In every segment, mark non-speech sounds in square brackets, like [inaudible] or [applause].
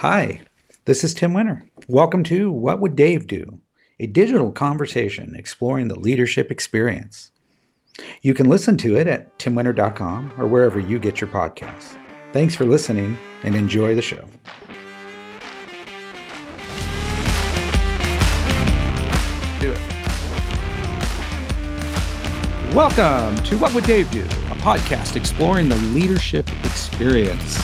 Hi, this is Tim Winter. Welcome to What Would Dave Do? A digital conversation exploring the leadership experience. You can listen to it at timwinter.com or wherever you get your podcasts. Thanks for listening and enjoy the show. Do it. Welcome to What Would Dave Do? A podcast exploring the leadership experience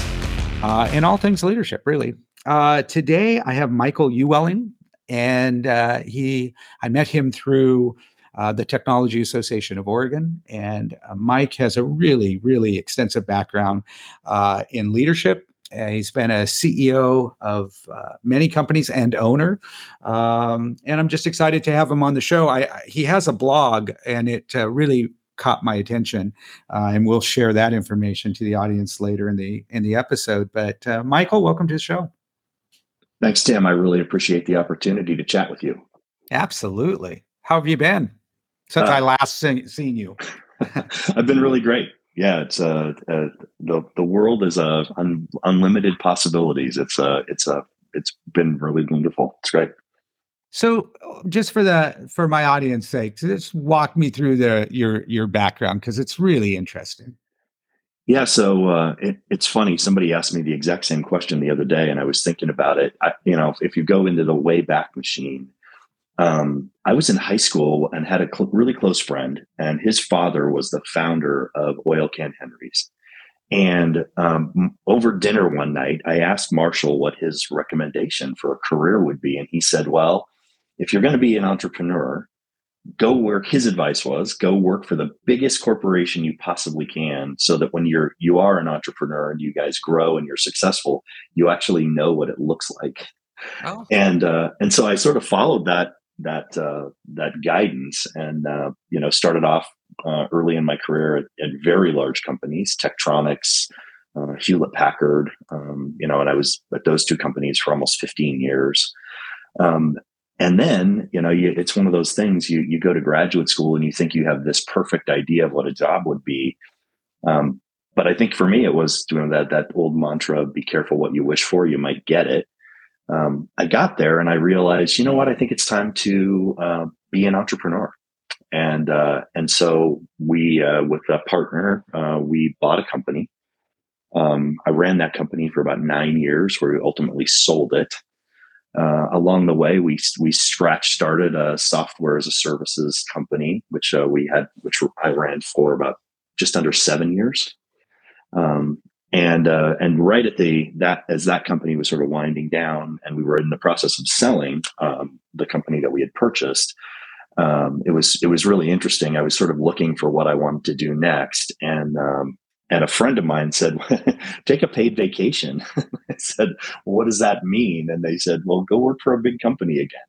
uh, and all things leadership, really. Uh, today I have Michael Ewelling, and uh, he I met him through uh, the Technology Association of Oregon, and uh, Mike has a really really extensive background uh, in leadership. Uh, he's been a CEO of many companies and owner, um, and I'm just excited to have him on the show. I, I he has a blog, and it really caught my attention, uh, and we'll share that information to the audience later in the in the episode. But uh, Michael, welcome to the show. Thanks, Tim. I really appreciate the opportunity to chat with you. Absolutely. How have you been since uh, I last seen, seen you? [laughs] I've been really great. Yeah, it's uh, uh the the world is uh, un, unlimited possibilities. It's uh it's uh it's been really wonderful. It's great. So, just for the for my audience sake, just walk me through the your your background because it's really interesting. Yeah, so uh, it, it's funny. Somebody asked me the exact same question the other day, and I was thinking about it. I, you know, if you go into the way back Machine, um, I was in high school and had a cl- really close friend, and his father was the founder of Oil Can Henry's. And um, over dinner one night, I asked Marshall what his recommendation for a career would be, and he said, "Well, if you're going to be an entrepreneur, go where his advice was go work for the biggest corporation you possibly can so that when you're you are an entrepreneur and you guys grow and you're successful you actually know what it looks like oh. and uh, and so i sort of followed that that uh, that guidance and uh, you know started off uh, early in my career at, at, very large companies tektronix uh, hewlett packard um, you know and i was at those two companies for almost 15 years um, and then you know you, it's one of those things you you go to graduate school and you think you have this perfect idea of what a job would be. Um, but i think for me it was doing that that old mantra be careful what you wish for you might get it. Um, i got there and i realized you know what i think it's time to uh, be an entrepreneur. And uh, and so we uh, with a partner uh, we bought a company. Um, i ran that company for about nine years where we ultimately sold it uh, along the way, we we scratch started a software as a services company, which uh, we had, which I ran for about just under seven years. Um, and uh, and right at the that as that company was sort of winding down, and we were in the process of selling um, the company that we had purchased. Um, it was it was really interesting. I was sort of looking for what I wanted to do next, and um, and a friend of mine said, [laughs] take a paid vacation. [laughs] I said, what does that mean? And they said, well, go work for a big company again.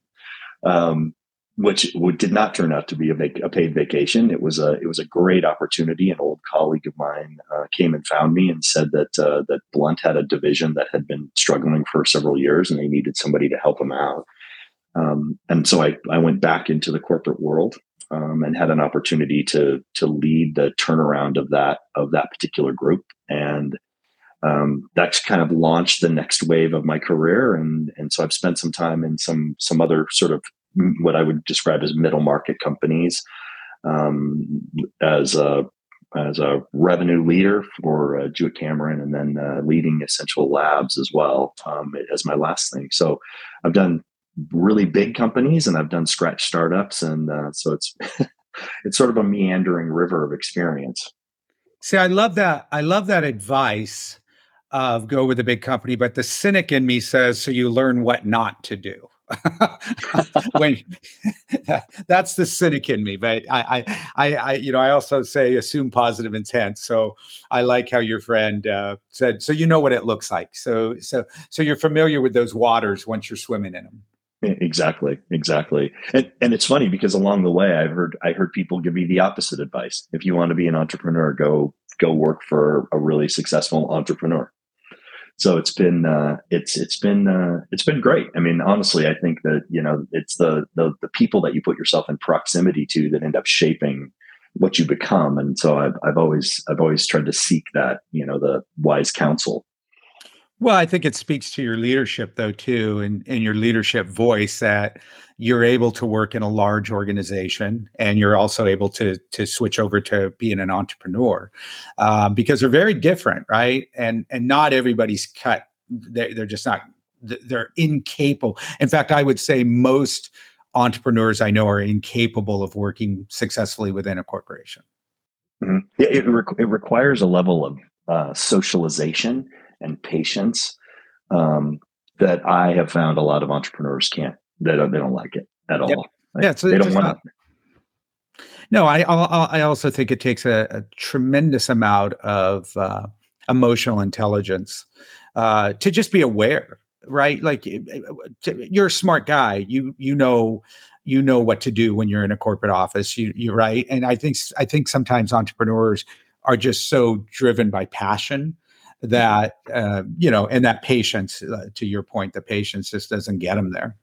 Um, which did not turn out to be a, vac- a, paid vacation. It was a it was a great opportunity. An old colleague of mine uh, came and found me and said that uh, that Blount had a division that had been struggling for several years, and they needed somebody to help them out. Um, and so I I went back into the corporate world um, and had an opportunity to to lead the turnaround of that of that particular group and um, that's kind of launched the next wave of my career and and so I've spent some time in some some other sort of what I would describe as middle market companies um, as a as a revenue leader for uh, Jewett Cameron and then uh, leading Essential Labs as well um, as my last thing. So I've done really big companies and I've done scratch startups. And uh, so it's, [laughs] it's sort of a meandering river of experience. See, I love that. I love that advice of go with a big company, but the cynic in me says, so you learn what not to do. [laughs] when [laughs] that's the cynic in me, but I, I, I, you know, I also say assume positive intent. So I like how your friend uh, said, so you know what it looks like. So, so, so you're familiar with those waters once you're swimming in them. Exactly, exactly. And and it's funny because along the way I heard I heard people give me the opposite advice. If you want to be an entrepreneur, go go work for a really successful entrepreneur. So it's been uh, it's it's been uh, it's been great. I mean, honestly, I think that you know it's the, the the people that you put yourself in proximity to that end up shaping what you become. And so I've I've always I've always tried to seek that you know the wise counsel Well, I think it speaks to your leadership, though, too, and, and your leadership voice that you're able to work in a large organization and you're also able to to switch over to being an entrepreneur um, because they're very different, right? And and not everybody's cut. They're, they're just not. They're incapable. In fact, I would say most entrepreneurs I know are incapable of working successfully within a corporation. Mm-hmm. It, it, re- it requires a level of uh, socialization and patience um, that I have found a lot of entrepreneurs can't. They don't. They don't like it at all. Yep. Like, yeah, so they don't want to. No, I I also think it takes a, a tremendous amount of uh, emotional intelligence uh, to just be aware, right? Like you're a smart guy. You you know you know what to do when you're in a corporate office. You you right, and I think I think sometimes entrepreneurs are just so driven by passion that uh, you know and that patience uh, to your point the patience just doesn't get them there.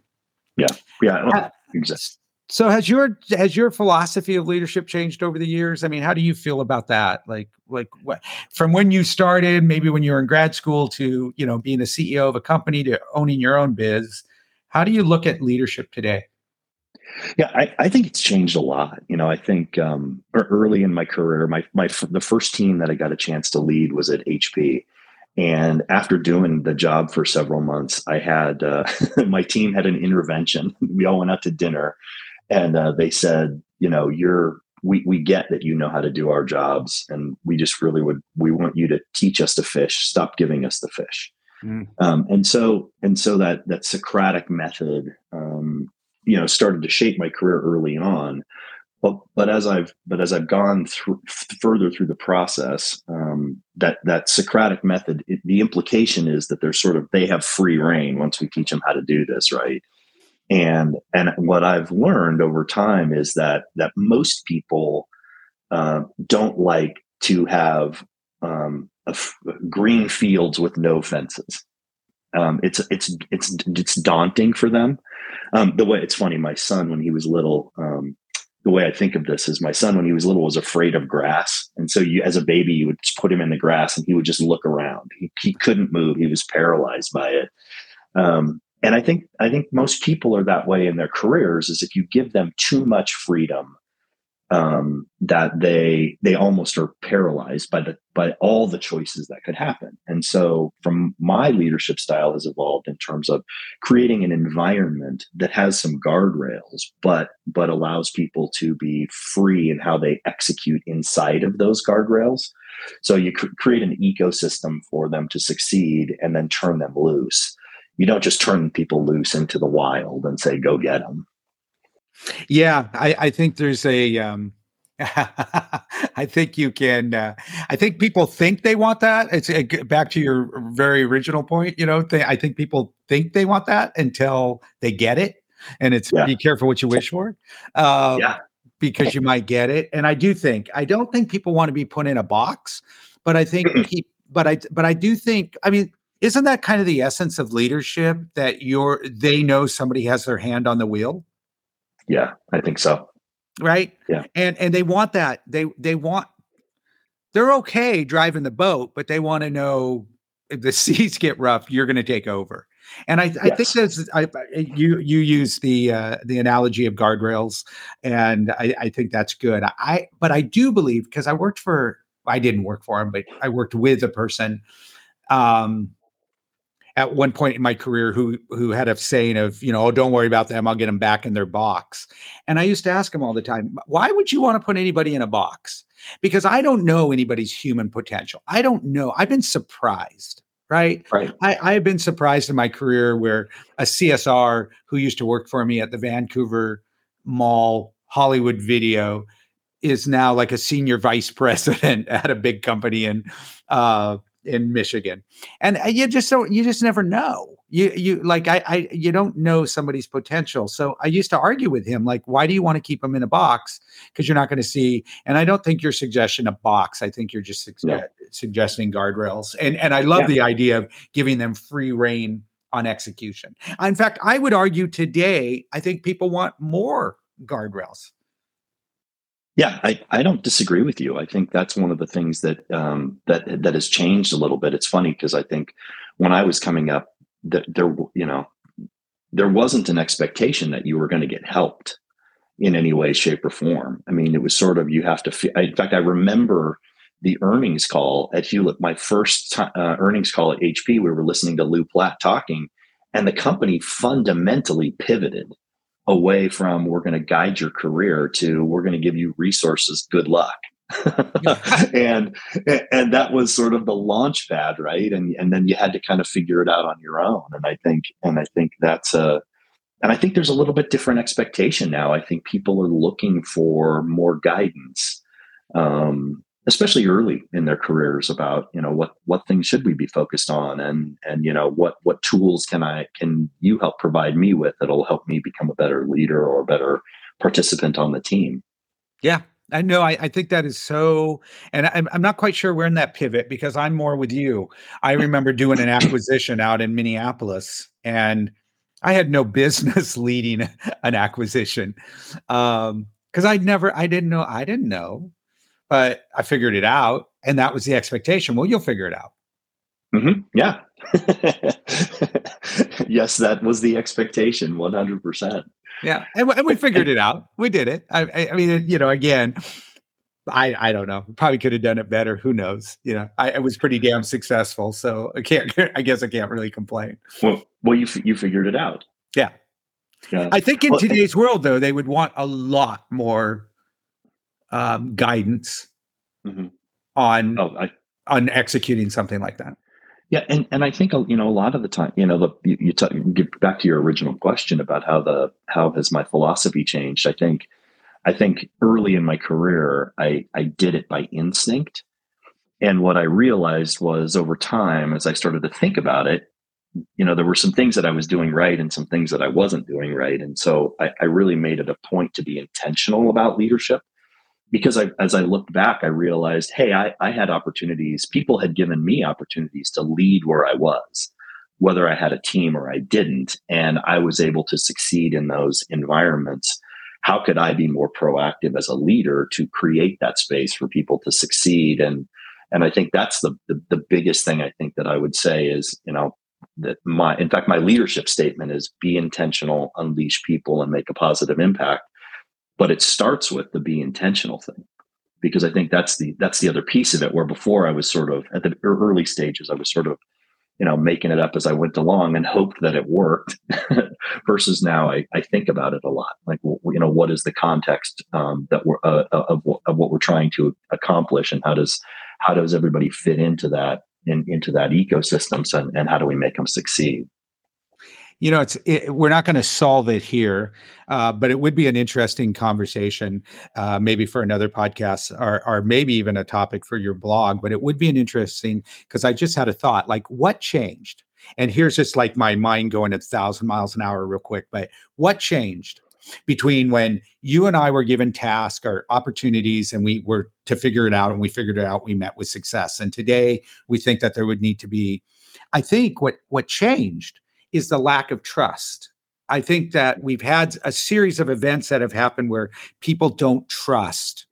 Yeah yeah exactly. so has your has your philosophy of leadership changed over the years? I mean how do you feel about that? Like like what from when you started maybe when you were in grad school to you know being a ceo of a company to owning your own biz how do you look at leadership today yeah, I, I, think it's changed a lot. You know, I think um, early in my career, my my the first team that I got a chance to lead was at HP, and after doing the job for several months, I had uh, [laughs] my team had an intervention. [laughs] We all went out to dinner, and uh, they said, you know, you're we we get that you know how to do our jobs, and we just really would we want you to teach us to fish. Stop giving us the fish. Mm. Um, and so and so that that Socratic method um, you know started to shape my career early on but but as I've but as I've gone through further through the process, um, that that Socratic method, it, the implication is that they're sort of they have free reign once we teach them how to do this, right? And and what I've learned over time is that that most people uh, don't like to have um, green fields with no fences. Um, it's it's it's it's daunting for them um, the way it's funny, my son when he was little, um, the way I think of this is my son when he was little was afraid of grass, and so you, as a baby, you would put him in the grass and he would just look around. He, he couldn't move; he was paralyzed by it. Um, and I think I think most people are that way in their careers. Is if you give them too much freedom, um, that they they almost are paralyzed by the by all the choices that could happen. And so, from my leadership style has evolved in terms of creating an environment that has some guardrails, but but allows people to be free in how they execute inside of those guardrails. So you cr- create an ecosystem for them to succeed, and then turn them loose. You don't just turn people loose into the wild and say, "Go get them." Yeah, I, I think there's a. Um, [laughs] I think you can. Uh, I think people think they want that. It's uh, back to your very original point. You know, they, I think people think they want that until they get it, and it's yeah. be careful what you wish for. Uh, yeah, because you might get it. And I do think I don't think people want to be put in a box, but I think. but I but I do think. I mean, isn't that kind of the essence of leadership that you're they know somebody has their hand on the wheel yeah, I think so. Right? Yeah. And and they want that. They they want they're okay driving the boat, but they want to know if the [laughs] seas get rough, you're going to take over. And I, yes. I think that's I, you you use the uh, the analogy of guardrails, and I, I think that's good. I but I do believe because I worked for I didn't work for him, but I worked with a person um, at one point in my career who who had a saying of you know oh don't worry about them i'll get them back in their box. And i used to ask him all the time why would you want to put anybody in a box? Because i don't know anybody's human potential. I don't know. I've been surprised right? Right. I, i've been surprised in my career where a csr who used to work for me at the vancouver mall hollywood video is now like a senior vice [laughs] president at a big company. And uh, in Michigan. And uh, you just don't, you just never know. You, you like, I, I, you don't know somebody's potential. So I used to argue with him, like, why do you want to keep them in a box? Because you're not going to see. And I don't think your suggestion a box. I think you're just suge- suggesting guardrails. And, and I love yeah. the idea of giving them free reign on execution. In fact, I would argue today, I think people want more guardrails. Yeah, I, I don't disagree with you. I think that's one of the things that um, that that has changed a little bit. It's funny because I think when I was coming up, that there, you know, there wasn't an expectation that you were going to get helped in any way, shape, or form. I mean, it was sort of you have to. In fact, I remember the earnings call at Hewlett. My first t- uh, earnings call at HP, we were listening to Lew Platt talking, and the company fundamentally pivoted away from "we're going to guide your career" to "we're going to give you resources. Good luck." [laughs] and and that was sort of the launch pad right and and then you had to kind of figure it out on your own and i think and i think that's a and i think there's a little bit different expectation now i think people are looking for more guidance um, especially early in their careers about you know what what things should we be focused on and and you know what what tools can i can you help provide me with that'll help me become a better leader or a better participant on the team yeah I know. I, I, think that is so, and I'm, I'm not quite sure we're in that pivot because I'm more with you. I [laughs] remember doing an acquisition out in Minneapolis, and I had no [laughs] business leading an acquisition um, because I'd never, I didn't know, I didn't know, but I figured it out, and that was the expectation. Well, you'll figure it out. Mm-hmm. Yeah. [laughs] yes, that was the expectation, 100% yeah, and, and we figured it out. We did it. I, I, I, mean, you know, again, I I don't know. Probably could have done it better. Who knows? You know, I, I was pretty damn successful, so I can't. [laughs] I guess I can't really complain. Well, well, you you figured it out. Yeah. Yeah. I think in well, today's world, though, they would want a lot more um, guidance mm-hmm. on oh, I, on executing something like that. Yeah, and, and I think you know a lot of the time, you know, the, you, you t- get back to your original question about how the how has my philosophy changed. I think I think early in my career, I I did it by instinct, and what I realized was over time, as I started to think about it, you know, there were some things that I was doing right and some things that I wasn't doing right, and so I, I really made it a point to be intentional about leadership because I, as I looked back, I realized, hey, I, I had opportunities. People had given me opportunities to lead where I was, whether I had a team or I didn't, and I was able to succeed in those environments. How could I be more proactive as a leader to create that space for people to succeed? And and I think that's the, the, the biggest thing I think that I would say is, you know, that my in fact my leadership statement is be intentional, unleash people, and make a positive impact but it starts with the be intentional thing. Because i think that's the that's the other piece of it where before i was sort of at the early stages i was sort of you know making it up as i went along and hoped that it worked [laughs] versus now I, I think about it a lot. Like you know what is the context um, that we're uh, uh of, of what we're trying to accomplish and how does how does everybody fit into that in, into that ecosystem and, and how do we make them succeed you know, it's it, we're not going to solve it here, uh, but it would be an interesting conversation, uh, maybe for another podcast, or or maybe even a topic for your blog. But it would be an interesting because I just had a thought, like what changed? And here's just like my mind going at thousand miles an hour, real quick. But what changed between when you and I were given tasks or opportunities and we were to figure it out and we figured it out, we met with success. And today we think that there would need to be, I think what what changed is the lack of trust. I think that we've had a series of events that have happened where people don't trust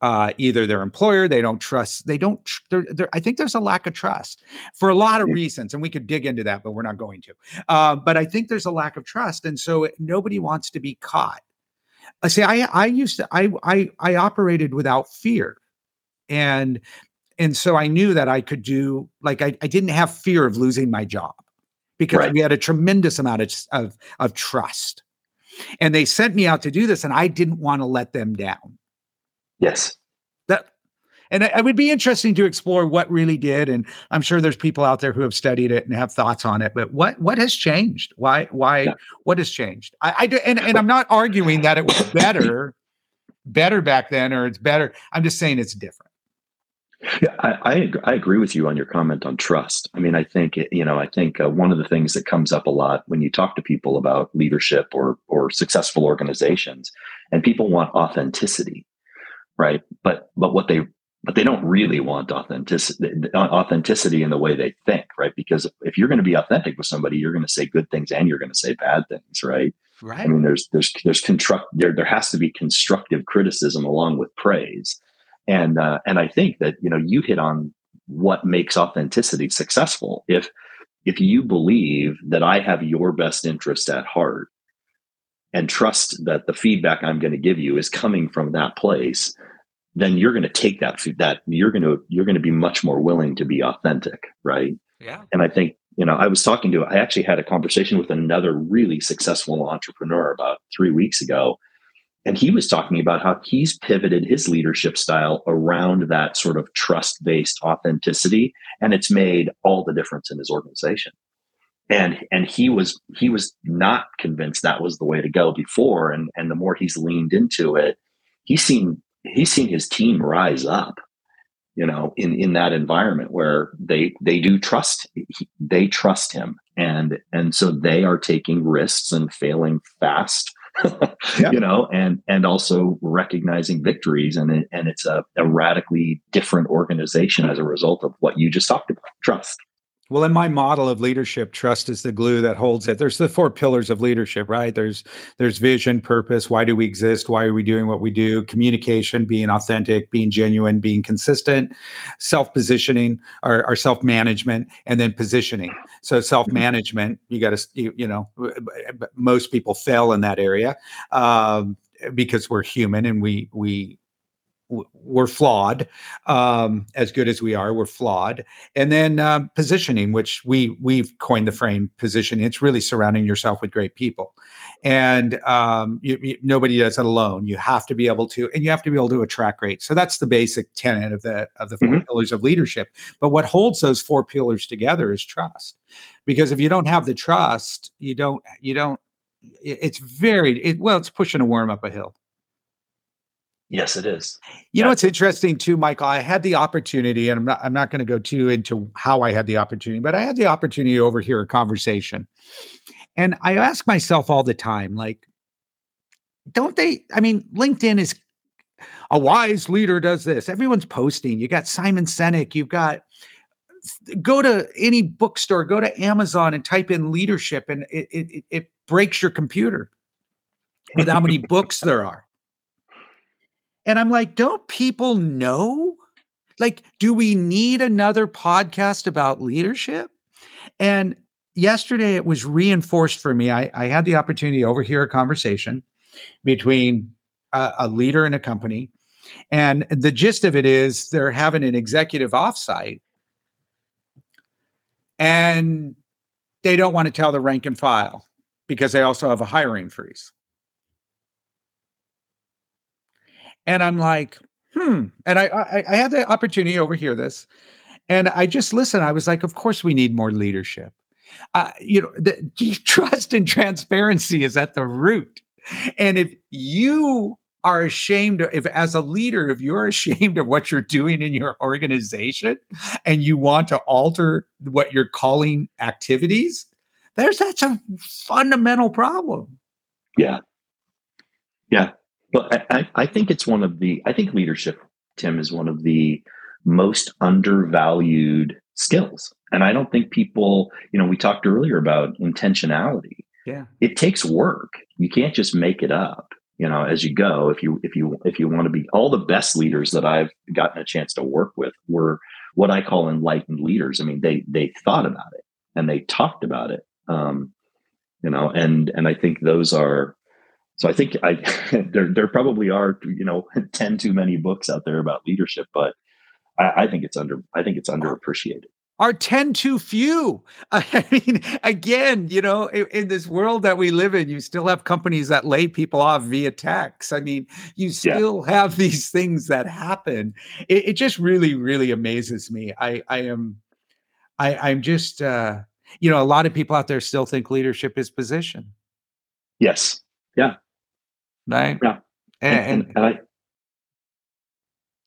uh, either their employer, they don't trust, they don't, they're, they're, I think there's a lack of trust for a lot of reasons, and we could dig into that, but we're not going to. Uh, but I think there's a lack of trust, and so nobody wants to be caught. I say I I used to I I I operated without fear, and and so I knew that I could do like I I didn't have fear of losing my job because right. we had a tremendous amount of, of, of trust. And they sent me out to do this, and I didn't want to let them down. Yes. That and it, would be interesting to explore what really did. And I'm sure there's people out there who have studied it and have thoughts on it. But what what has changed? Why why yeah. what has changed? I, I do, and, and I'm not arguing that it was better, better back then, or it's better. I'm just saying it's different. Yeah, I, I, I agree with you on your comment on trust. I mean, I think you know, I think uh, one of the things that comes up a lot when you talk to people about leadership or or successful organizations, and people want authenticity, right? But but what they but they don't really want authenticity authenticity in the way they think, right? Because if you're going to be authentic with somebody, you're going to say good things and you're going to say bad things, right? Right. I mean, there's there's there's construct there there has to be constructive criticism along with praise and uh, and I think that you know you hit on what makes authenticity successful. If if you believe that I have your best interest at heart and trust that the feedback I'm going to give you is coming from that place, then you're going to take that that you're going to you're going to be much more willing to be authentic, right? Yeah. And I think you know, I was talking to, I actually had a conversation with another really successful entrepreneur about three weeks ago. And he was talking about how he's pivoted his leadership style around that sort of trust based authenticity. And it's made all the difference in his organization. And, and he was, he was not convinced that was the way to go before. And, and the more he's leaned into it, he's seen, he's seen his team rise up you know in in that environment where they they do trust they trust him and and so they are taking risks and failing fast [laughs] yeah. you know and and also recognizing victories and it, and it's a, a radically different organization as a result of what you just talked about trust well, in my model of leadership, trust is the glue that holds it. There's the four pillars of leadership, right? There's there's vision, purpose, why do we exist? Why are we doing what we do? Communication, being authentic, being genuine, being consistent, self-positioning or, or self-management, and then positioning. So self-management, you got to you, you, know, most people fail in that area um, because we're human and we we we're flawed um, as good as we are we're flawed. And then um, positioning which we we've coined the frame positioning. It's really surrounding yourself with great people. And um, you, you, nobody does it alone. You have to be able to and you have to be able to attract great. So that's the basic tenet of the of the 4 mm-hmm. pillars of leadership. But what holds those four pillars together is trust. Because if you don't have the trust you don't you don't it's very it, well it's pushing a worm up a hill Yes, it is. You yeah. know, it's interesting too, Michael. I had the opportunity, and I'm not I'm not going to go too into how I had the opportunity, but I had the opportunity to overhear a conversation. And I ask myself all the time, like, don't they? I mean, LinkedIn is a wise leader does this. Everyone's posting. You got Simon Sinek, you've got go to any bookstore, go to Amazon and type in leadership, and it it, it breaks your computer with how many [laughs] books there are. And I'm like, don't people know? Like, do we need another podcast about leadership? And yesterday it was reinforced for me. I, I had the opportunity to overhear a conversation between a, a leader in a company. And the gist of it is they're having an executive offsite and they don't want to tell the rank and file because they also have a hiring freeze. And I'm like, hmm. And I, I, I had the opportunity to overhear this, and I just listened. I was like, of course we need more leadership. Uh, you know, the, [laughs] trust and transparency is at the root. And if you are ashamed of, if as a leader, if you're ashamed of what you're doing in your organization and you want to alter what you're calling activities, there's that's a fundamental problem. Yeah. Yeah. But I, I think it's one of the, I think leadership, Tim, is one of the most undervalued skills. And I don't think people, you know, we talked earlier about intentionality. Yeah. It takes work. You can't just make it up, you know, as you go. If you if you if you want to be all the best leaders that I've gotten a chance to work with were what I call enlightened leaders. I mean, they they thought about it and they talked about it. Um, you know, and and I think those are so I think I [laughs] there there probably are you know [laughs] ten too many books out there about leadership, but I, I think it's under I think it's underappreciated. Are ten too few? [laughs] I mean, again, you know, in, in, this world that we live in, you still have companies that lay people off via tax. I mean, you still yeah. have these things that happen. It, it, just really, really amazes me. I I am, I I'm just, uh, you know, a lot of people out there still think leadership is position. Yes. Yeah right? Yeah. And, and, and I,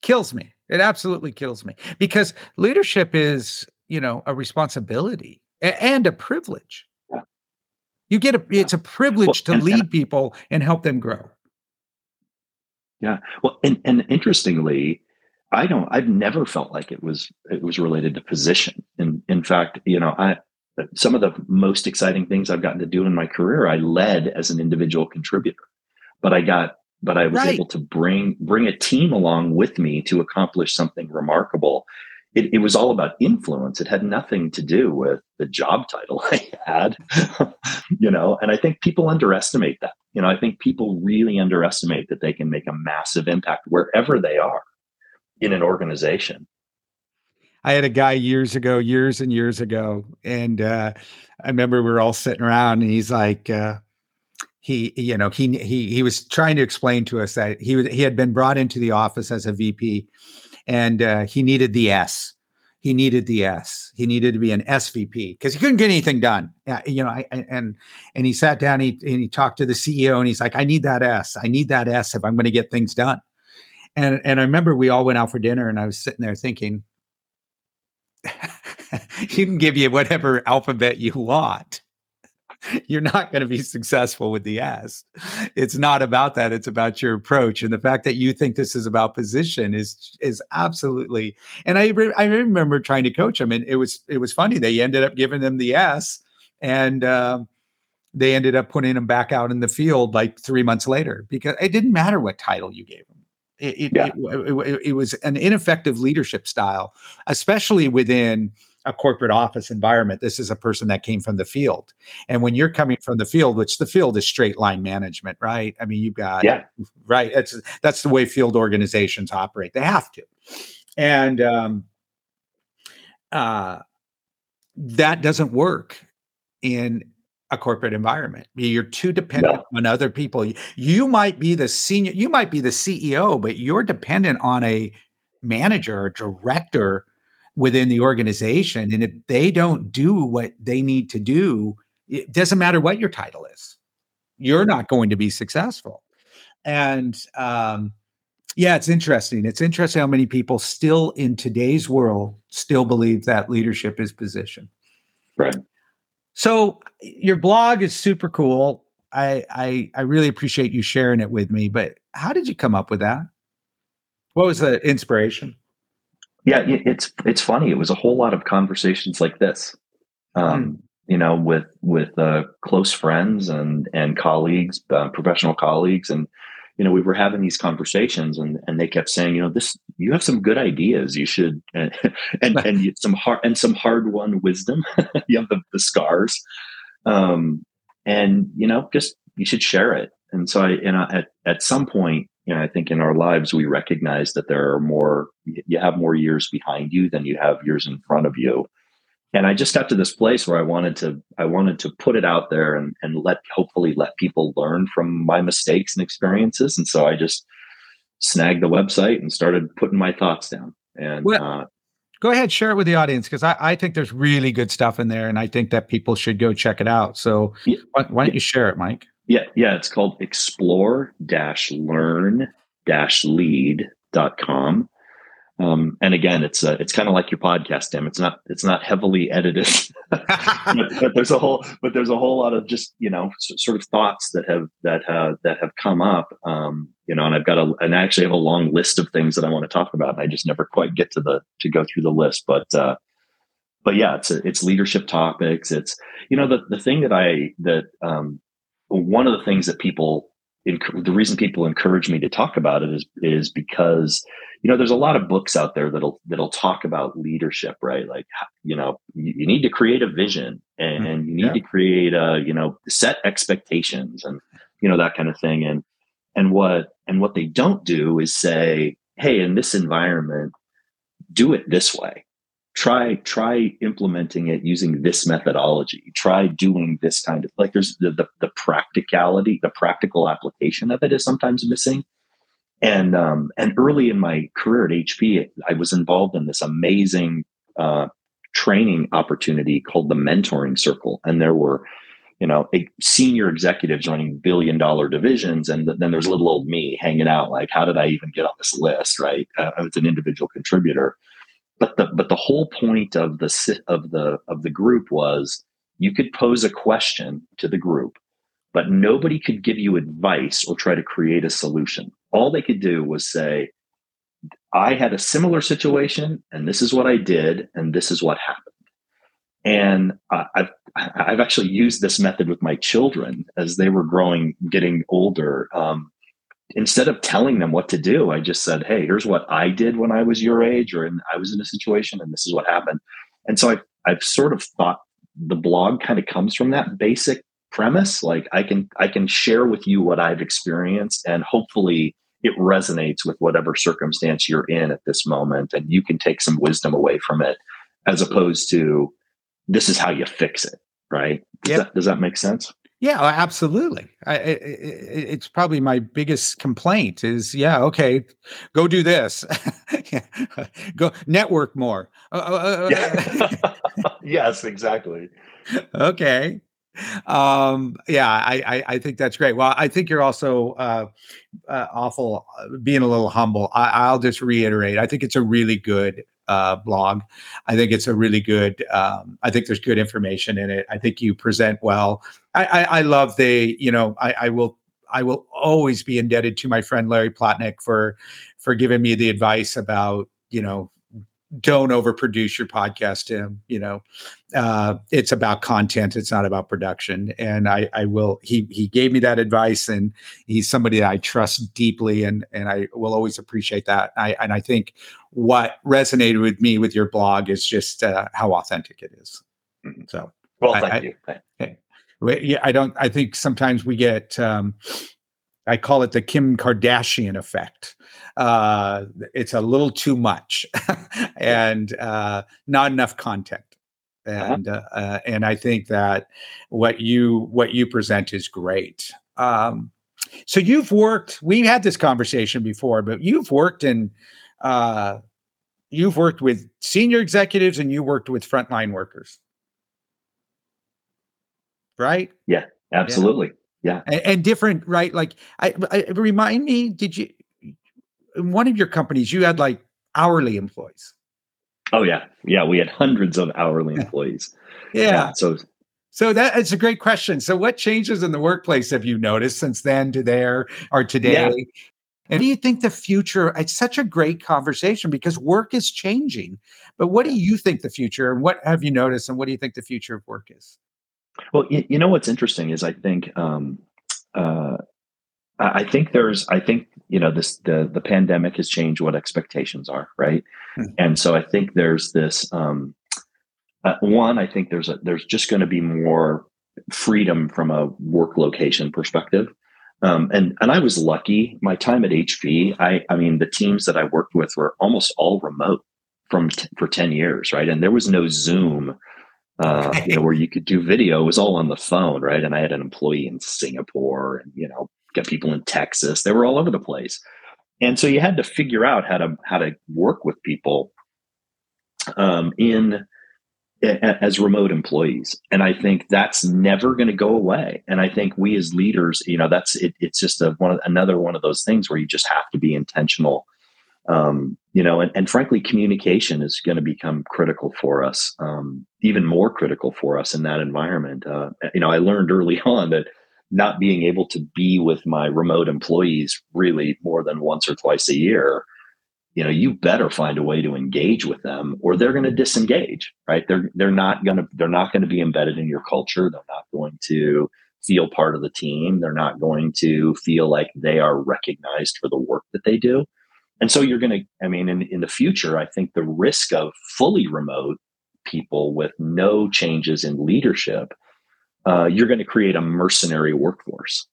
kills me. It absolutely kills me because leadership is, you know, a responsibility and a privilege. Yeah. You get a, it's a privilege well, to lead and, people and help them grow. Yeah. Well, and, and interestingly, I don't, I've never felt like it was, it was related to position. And in fact, you know, I, some of the most exciting things I've gotten to do in my career, I led as an individual contributor but I got but I was right. able to bring bring a team along with me to accomplish something remarkable it, it was all about influence. It had nothing to do with the job title [laughs] I had, you know, and I think people underestimate that. You know, I think people really underestimate that they can make a massive impact wherever they are in an organization. I had a guy years ago, years and years ago, and uh, I remember we were all sitting around, and he's like, uh, he, you know, he he he was trying to explain to us that he was he had been brought into the office as a VP, and uh, he needed the S. He needed the S. He needed to be an SVP because he couldn't get anything done. Yeah, you know, I, and and he sat down. He and he talked to the CEO, and he's like, "I need that S. I need that S if I'm going to get things done." And and I remember we all went out for dinner, and I was sitting there thinking, [laughs] he can give you whatever alphabet you want. [laughs] You're not going to be successful with the S. It's not about that. It's about your approach, and the fact that you think this is about position is is absolutely. And I re- I remember trying to coach him, and it was it was funny. They ended up giving them the S, and uh, they ended up putting him back out in the field like three months later because it didn't matter what title you gave him. It, it, yeah. it, it, it, was an ineffective leadership style, especially within a corporate office environment. This is a person that came from the field. And when you're coming from the field, which the field is straight line management, right? I mean, you've got, yeah. right. That's, that's the way field organizations operate. They have to. And, um, uh, that doesn't work in a corporate environment. You're too dependent on other people. You might be the senior, you might be the CEO, but you're dependent on a manager or director within the organization. And if they don't do what they need to do, it doesn't matter what your title is, you're not going to be successful. And um, yeah, it's interesting. It's interesting how many people still in today's world still believe that leadership is position. Right. So your blog is super cool. I, I I really appreciate you sharing it with me. But how did you come up with that? What was the inspiration? Yeah, it's it's funny. It was a whole lot of conversations like this, um, mm. you know, with with uh, close friends and and colleagues, uh, professional colleagues, and you know, we were having these conversations and, and they kept saying, you know, this, you have some good ideas. You should, [laughs] and, and, and some hard, and some hard won wisdom. [laughs] you have the, the scars. Um, and, you know, just, you should share it. And so I, you know, at, at some point, you know, I think in our lives, we recognize that there are more, you have more years behind you than you have years in front of you. And i just got to this place where i wanted to i wanted to put it out there and, and let hopefully let people learn from my mistakes and experiences. And so i just snagged the website and started putting my thoughts down. And well, uh, go ahead share it with the audience because I, I think there's really good stuff in there and i think that people should go check it out. So yeah, why, why, don't you share it mike yeah yeah it's called explore dash learn dash lead.com um, and again, it's uh, it's kind of like your podcast, Tim. It's not it's not heavily edited, [laughs] but, but, there's a whole but there's a whole lot of just you know sort of thoughts that have that uh, that have come up. Um, you know, and I've got a and I actually have a long list of things that I want to talk about, and I just never quite get to the to go through the list. But uh, but yeah, it's a, it's leadership topics. It's you know the the thing that I that um, one of the things that people the reason people encourage me to talk about it is is because you know there's a lot of books out there that'll that'll talk about leadership right like you know you, you need to create a vision and, and mm-hmm. you need yeah. to create a you know set expectations and you know that kind of thing and and what and what they don't do is say hey in this environment do it this way try try implementing it using this methodology. Try doing this kind of like there's the, the, the practicality the practical application of it is sometimes missing. And um, and early in my career at hp i was involved in this amazing uh, training opportunity called the mentoring circle. And there were you know senior executives running billion dollar divisions. And then there's little old me hanging out like how did i even get on this list? Right? Uh, it's an individual contributor but the but the whole point of the of the of the group was you could pose a question to the group but nobody could give you advice or try to create a solution. All they could do was say i had a similar situation and this is what i did and this is what happened. And uh, i've i've actually used this method with my children as they were growing getting older. Um, instead of telling them what to do, I just said, Hey, here's what I did when I was your age or in, I was in a situation and this is what happened. And so I've, I've sort of thought the blog kind of comes from that basic premise. Like I can, I can share with you what I've experienced and hopefully it resonates with whatever circumstance you're in at this moment. And you can take some wisdom away from it as opposed to this is how you fix it. Right. Does, yep. that, does that make sense? Yeah, absolutely. I, it, it's probably my biggest complaint is, yeah, okay, go do this, [laughs] [laughs] go network more. Uh, uh, uh, [laughs] yes, exactly. Okay. Um, yeah, I, I, I think that's great. Well, I think you're also uh, uh, awful being a little humble. I, I'll just reiterate. I think it's a really good uh, blog. I think it's a really good. Um, I think there's good information in it. I think you present well. I, I, I love the. You know, I, I will. I will always be indebted to my friend Larry Plotnick for for giving me the advice about you know don't overproduce your podcast tim you know? Uh, it's about content it's not about production. And i i will he he gave me that advice and he's somebody that i trust deeply and and i will always appreciate that. I and i think what resonated with me with your blog is just uh, how authentic it is. Mm-hmm. so well thank I, you. I, yeah i don't i think sometimes we get um I call it the Kim Kardashian effect. Uh, it's a little too much [laughs] and uh, not enough content. Uh-huh. And uh-huh. uh, and I think that what you what you present is great. Um, so you've worked. We had this conversation before, but you've worked in uh, you've worked with senior executives and you worked with frontline workers, right? Yeah, absolutely yeah and, and, different right like I, I remind me did you in one of your companies you had like hourly employees oh yeah yeah we had hundreds of hourly [laughs] employees yeah. yeah so so that it's a great question so what changes in the workplace have you noticed since then to there or today yeah. And do you think the future? It's such a great conversation because work is changing. But what do you think the future, and what have you noticed, and what do you think the future of work is? Well, you, you know what's interesting is I think um, uh, I think there's I think you know this the the pandemic has changed what expectations are, right? Mm-hmm. And so I think there's this um, uh, one. I think there's a there's just going to be more freedom from a work location perspective. Um, and and I was lucky. My time at HP, I I mean, the teams that I worked with were almost all remote from t- for ten years, right? And there was no Zoom uh, you know, where you could do video. It was all on the phone, right? And I had an employee in Singapore, and you know, got people in Texas. They were all over the place, and so you had to figure out how to how to work with people um, in as remote employees and i think that's never going to go away and i think we as leaders you know that's it, it's just a one another one of those things where you just have to be intentional um, you know, and, and frankly, communication is going to become critical for us, um, even more critical for us in that environment. Uh, you know, I learned early [laughs] on that not being able to be with my remote employees really more than once or twice a year, you know, you better find a way to engage with them, or they're going to disengage. Right? They're they're not going to they're not going to be embedded in your culture. They're not going to feel part of the team. They're not going to feel like they are recognized for the work that they do. And so you're going to, I mean, in, in the future, I think the risk of fully remote people with no changes in leadership, uh, you're going to create a mercenary workforce,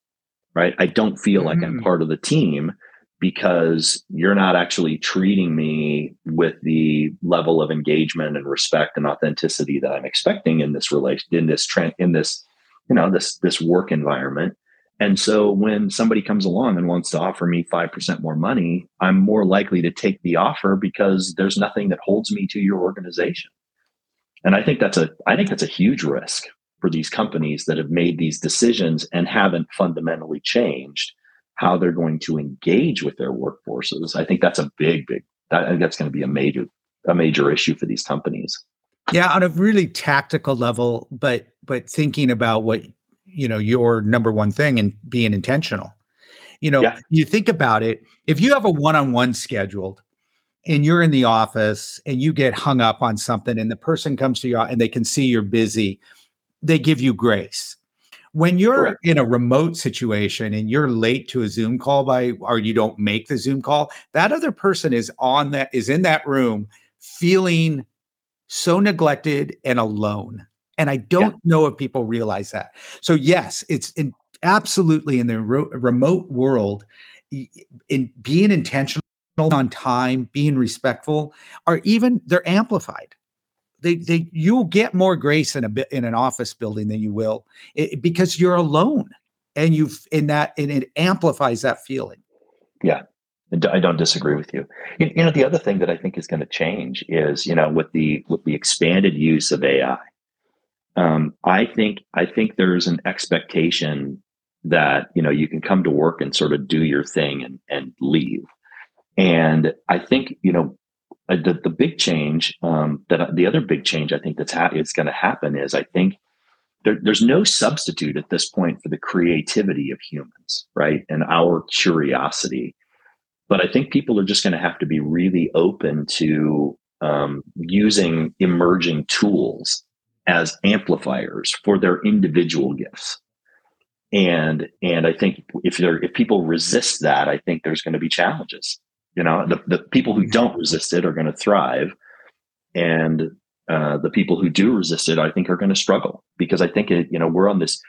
right? I don't feel like I'm mm. part of the team because you're not actually treating me with the level of engagement and respect and authenticity that I'm expecting in this relation, in this trend, in this, you know, this this work environment. And so when somebody comes along and wants to offer me 5% more money, I'm more likely to take the offer because there's nothing that holds me to your organization. And I think that's a I think that's a huge risk for these companies that have made these decisions and haven't fundamentally changed how they're going to engage with their workforces. I think that's a big big that, I think that's going to be a major a major issue for these companies. Yeah, on a really tactical level, but but thinking about what you know your number one thing and being intentional you know yeah. you think about it if you have a one-on-one scheduled and you're in the office and you get hung up on something and the person comes to you and they can see you're busy they give you grace When you're Correct. in a remote situation and you're late to a Zoom call by or you don't make the Zoom call, that other person is on that is in that room feeling so neglected and alone. And I don't yeah. know if people realize that. So yes, it's in, absolutely in the ro- remote world in being intentional on time, being respectful, or even they're amplified they they you'll get more grace in a bit in an office building than you will it, because you're alone and you've in that and it amplifies that feeling. Yeah i don't disagree with you. You, you know the other thing that i think is going to change is you know with the with the expanded use of ai um, i think i think there's an expectation that you know you can come to work and sort of do your thing and and leave. And i think you know uh, the, the big change um, that the other big change I think that's ha- it's going to happen is I think there, there's no substitute at this point for the creativity of humans, right, and our curiosity. But I think people are just going to have to be really open to um, using emerging tools as amplifiers for their individual gifts. And and I think if there if people resist that, I think there's going to be challenges you know, the, the people who don't resist it are going to thrive. And uh, the people who do resist it, I think, are going to struggle because I think, it, you know, we're on this.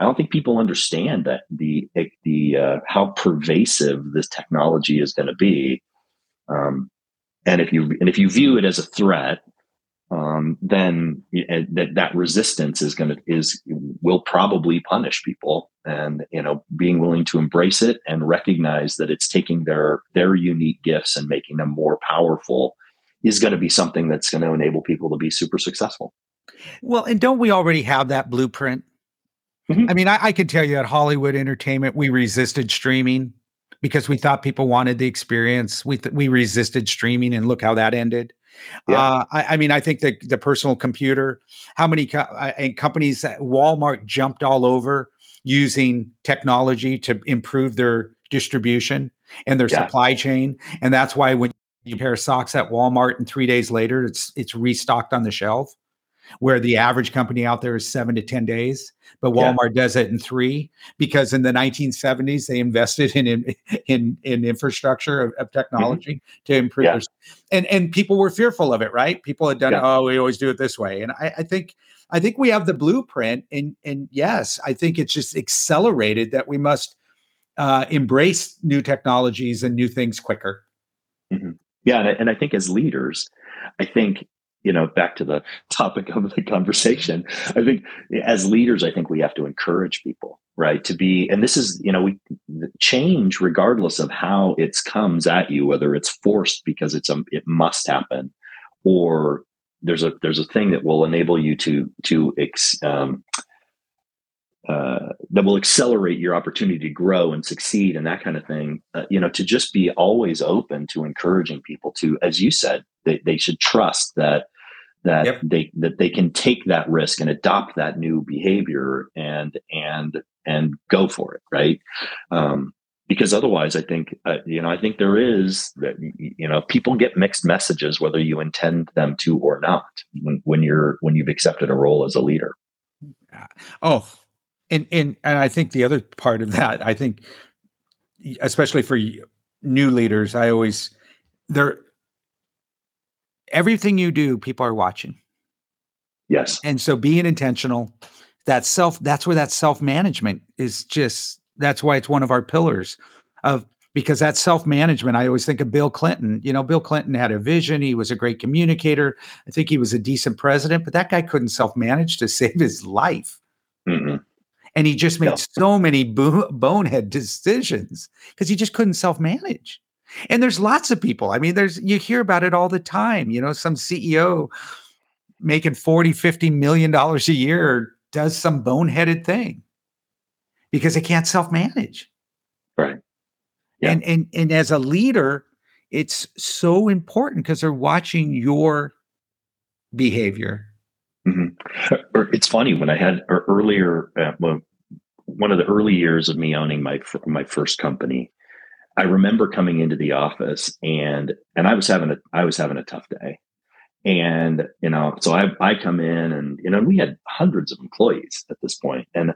I don't think people understand that the the uh, how pervasive this technology is going to be. Um, and if you and if you view it as a threat, um, then that that resistance is going to is will probably punish people and you know being willing to embrace it and recognize that it's taking their their unique gifts and making them more powerful is going to be something that's going to enable people to be super successful. Well and don't we already have that blueprint? Mm-hmm. i mean I, I can tell you at hollywood entertainment we resisted streaming because we thought people wanted the experience. We th- we resisted streaming and look how that ended yeah. Uh, I, I, mean, I think the the personal computer. How many co- uh, companies? Walmart jumped all over using technology to improve their distribution and their yeah. supply chain, and that's why when you pair socks at Walmart and three days later, it's it's restocked on the shelf where the average company out there is seven to 10 days, but Walmart yeah. does it in three because in the 1970s they invested in in in, in infrastructure of, of mm-hmm. technology mm-hmm. to improve yeah. and and people were fearful of it, right? People had done, yeah. oh, we always do it this way. And I, I think I think we have the blueprint, and and yes, I think it's just accelerated that we must uh, embrace new technologies and new things quicker. Mm-hmm. Yeah, and I, and I think as leaders, I think you know, back to the [laughs] topic of the conversation, I think as leaders, I think we have to encourage people, right? To be, and this is, you know, we change regardless of how it comes at you, whether it's forced because it's a, it must happen, or there's a there's a thing that will enable you to to ex, um, uh, that will accelerate your opportunity to grow and succeed and that kind of thing. Uh, you know, to just be always open to encouraging people to, as you said, they, they should trust that that yep. they that they can take that risk and adopt that new behavior and and and go for it right? Um, because otherwise i think uh, you know i think there is that you know people get mixed messages whether you intend them to or not when, when you're when you've accepted a role as a leader. Oh and and and i think the other part of that i think especially for new leaders i always there everything you do, people are watching. Yes. And so being intentional, that self, that's where that self management is just, that's why it's one of our pillars of, because that self management, I always think of Bill Clinton. You know, Bill Clinton had a vision. He was a great communicator. I think he was a decent president, but that guy couldn't self manage to [laughs] save his life. mm And he just made no. so many bo- bonehead decisions because he just couldn't self manage. And there's lots of people. I mean, there's you hear about it all the time. You know, some CEO making 40, 50 million dollars a year does some boneheaded thing because they can't self-manage. Right. Yeah. And and and as a leader, it's so important because they're watching your behavior. Mm-hmm. It's funny when I had earlier, uh, one of the early years of me owning my my first company, I remember coming into the office and and I was having a I was having a tough day. And you know, so I I come in and you know, we had hundreds of employees at this. And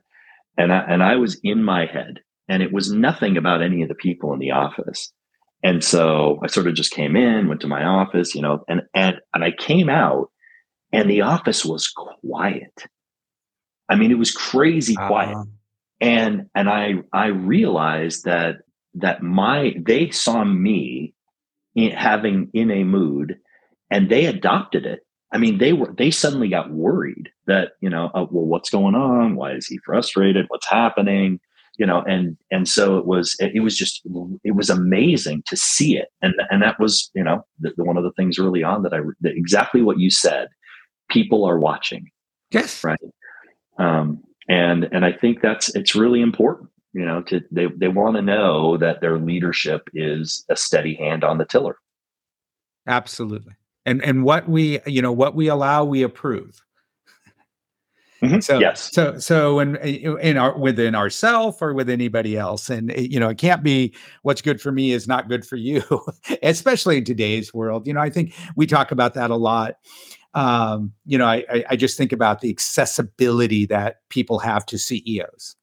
and I, and I was in my head, and it was nothing about any of the people in the office. And so I sort of just came in, went to my office, you know, and and and I came out, and the office was quiet. I mean, it was crazy quiet. Uh, and and I I realized that that my they saw me in, having in a mood, and they adopted it. I mean, they were they suddenly got worried that you know, uh, well, what's going on? Why is he frustrated? What's happening? You know, and and so it was it, was just it was amazing to see it, and and that was you know the, the one of the things early on that I that exactly what you said. People are watching. Yes. Right. Um, and and I think that's it's really important. You know, to they they want to know that their leadership is a steady hand on the tiller. Absolutely. And and what we you know what we allow we approve. Mm-hmm. So yes. So so in in our within ourself or with anybody else, and you know it can't be what's good for me is not good for you, [laughs] especially in today's world. You know I think we talk about that a lot um, you know, I, I just think about the accessibility that people have to CEOs.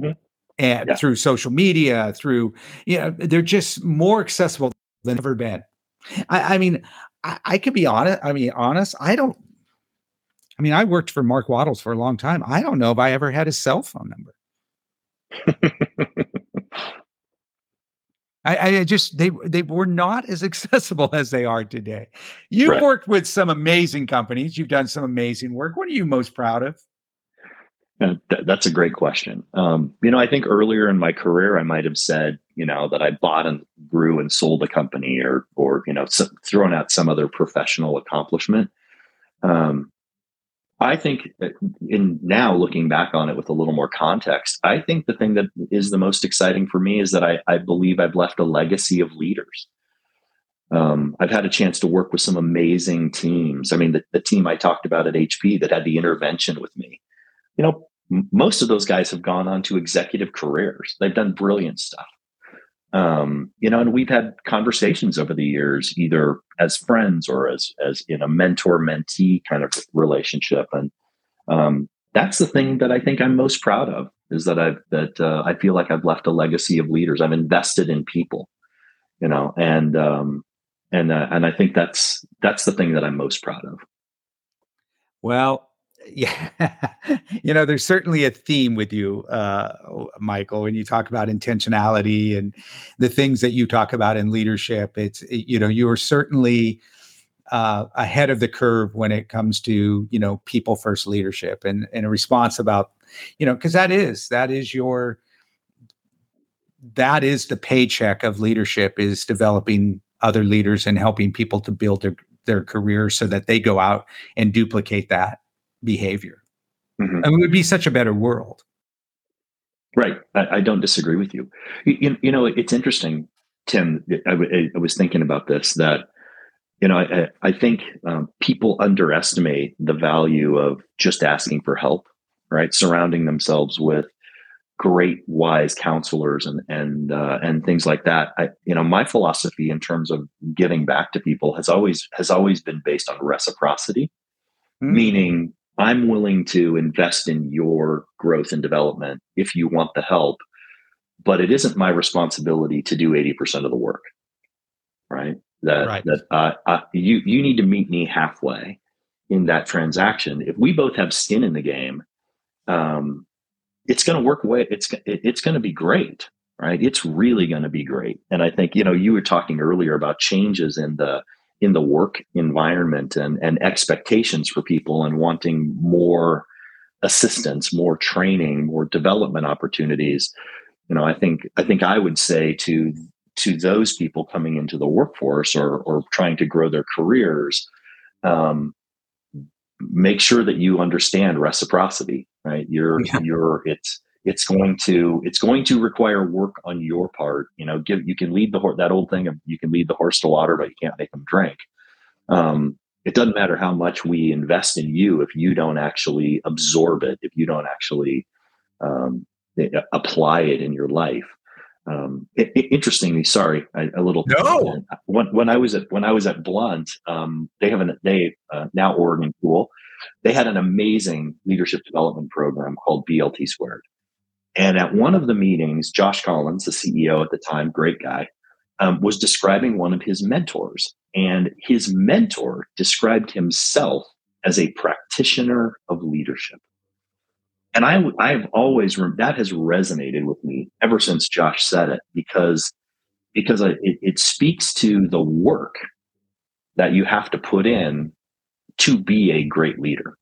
Mm-hmm. And yeah. through social media, through you know, they're just more accessible than ever been. I, I mean, I, I could be honest. I mean, honest. I don't. I mean, I worked for Mark Wattles for a long time. I don't know if I ever had his cell phone number. I, I, just they they were not as [laughs] accessible as they are today. You've right. worked with some amazing companies. You've done some amazing work. What are you most proud of? Uh, th- that's a great question. Um, you know, I think earlier in my career, I might have said, you know, that I bought and grew and sold a company, or or you know, some, thrown out some other professional accomplishment. Um, I think in now looking back on it with a little more context, I think the thing that is the most exciting for me is that I, I believe I've left a legacy of leaders. Um, I've had a chance to work with some amazing teams. I mean, the, the team I talked about at HP that had the intervention with me, you know, m- most of those guys have gone on to executive careers. They've done brilliant stuff. Um, you know, and we've had conversations over the years, either as friends or as as in a mentor mentee kind of relationship, and um, that's the thing that I think I'm most proud of is that I've that uh, I feel like I've left a legacy of leaders. I've invested in people, you know, and um, and uh, and I think that's that's the thing that I'm most proud of. Well, yeah. [laughs] You know there's certainly a theme with you uh, michael when you talk about intentionality and the things that you talk about in leadership. It's it, you know you are certainly uh, ahead of the curve when it comes to you know people first leadership and and a response about you know because that is that is your that is the paycheck of leadership is developing other leaders and helping people to build their their careers so that they go out and duplicate that behavior. Mm-hmm. And it would be such a better world. Right. I, I don't disagree with you. you. You, know, it's interesting, Tim. I, I, was thinking about this that, you know, I, I think um, people underestimate the value of just asking for help, right? Surrounding themselves with great, wise counselors and and uh, and things like that. I, you know, my philosophy in terms of giving back to people has always has always been based on reciprocity, mm-hmm. meaning I'm willing to invest in your growth and development if you want the help, but it isn't my responsibility to do 80% of the work. Right. That, right. that uh, uh, you, you need to meet me halfway in that transaction. If we both have skin in the game, um, it's going to work away. It's, it's going to be great. Right. It's really going to be great. And I think, you know, you were talking earlier about changes in the, in the work environment and, and expectations for people and wanting more assistance, more training, more development opportunities. You know, I think I think I would say to to those people coming into the workforce or or trying to grow their careers, um, make sure that you understand reciprocity. Right, you're yeah. you're it's it's going to it's going to require work on your part you know give you can lead the horse that old thing of you can lead the horse to water but you can't make him drink. Um, it doesn't matter how much we invest in you if you don't actually absorb it if you don't actually um, apply it in your life. Um, it, it, interestingly sorry I, a little no. when, when i was at when i was at Blount um, they have an they uh, now oregon school they had an amazing leadership development program called blt squared And at one of the meetings, Josh Collins, the CEO at the time, great guy, um, was describing one of his mentors. And his mentor described himself as a practitioner of leadership. And I, I've always, that has resonated with me ever since Josh said it because, because it, it speaks to the work that you have to put in to be a great leader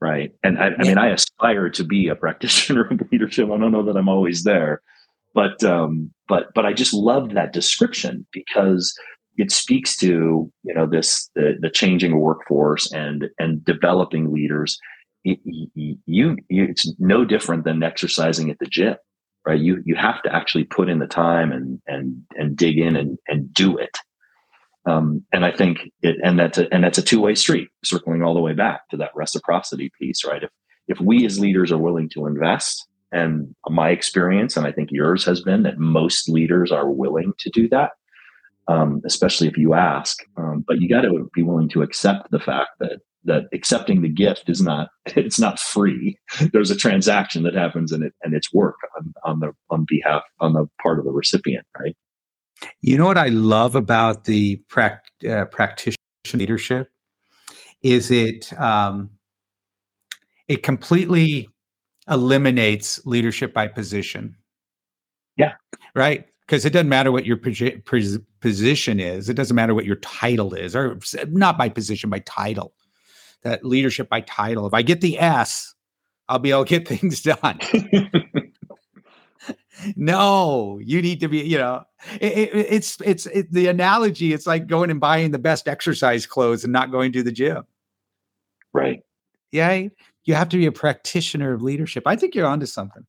right. And I, I, mean i aspire to be a practitioner of leadership. I don't know that i'm always there. But um but but i just loved that description because it speaks to you know this the, the changing workforce and and developing leaders. It, you, you it's no different than exercising at the gym right? You you have to actually put in the time and and and dig in and and do it um, and I think it, and that's a, and that's a two way street, circling all the way back to that reciprocity piece, right? If if we as leaders are willing to invest, and my experience, and I think yours has been that most leaders are willing to do that, um, especially if you ask. Um, but you got to be willing to accept the fact that that accepting the gift is not [laughs] it's not free. There's a transaction that happens, and it and it's work on, on the on behalf on the part of the recipient, right? You know what I love about the pract- uh, practitioner leadership is it um, it completely eliminates leadership by position. Yeah. Right. Because it doesn't matter what your position is. It doesn't matter what your title is, or not by position, by title. That leadership by title. If I get the S, I'll be able to get [laughs] things done. [laughs] no, you need to be, you know, it, it, it's it's it, the analogy. It's like going and buying the best exercise clothes and not going to the gym. Right. Yeah. You have to be a practitioner of leadership. I think you're onto something.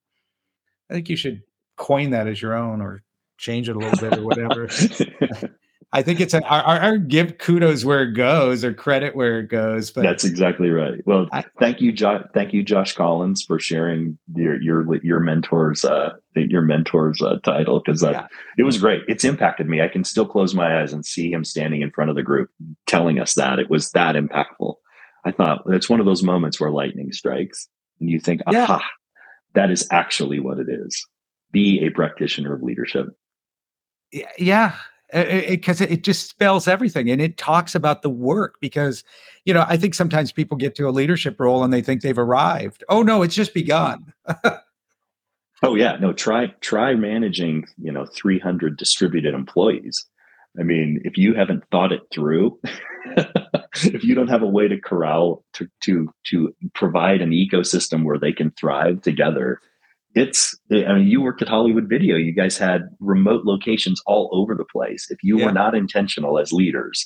I think you should coin that as your own or change it a little bit or whatever. [laughs] I think it's a, our, our, give kudos where it goes or credit where it goes. But that's exactly right. Well, I, thank you, Josh. Thank you, Josh Collins, for sharing your your your mentor's uh, your mentor's uh, title because yeah. it was great. It's impacted me. I can still close my eyes and see him standing in front of the group telling us that it was that impactful. I thought it's one of those moments where lightning strikes and you think, aha, yeah. that is actually what it is. Be a practitioner of leadership. Yeah, because it, it, it, just spells everything and it talks about the work because you know i think sometimes people get to a leadership role and they think they've arrived. Oh no it's just begun. [laughs] Oh yeah no try try managing you know 300 distributed employees. I mean if you haven't thought it through [laughs] if you don't have a way to corral to to to provide an ecosystem where they can thrive together it's i mean you worked at hollywood video. You guys had remote locations all over the place. If you yeah. were not intentional as leaders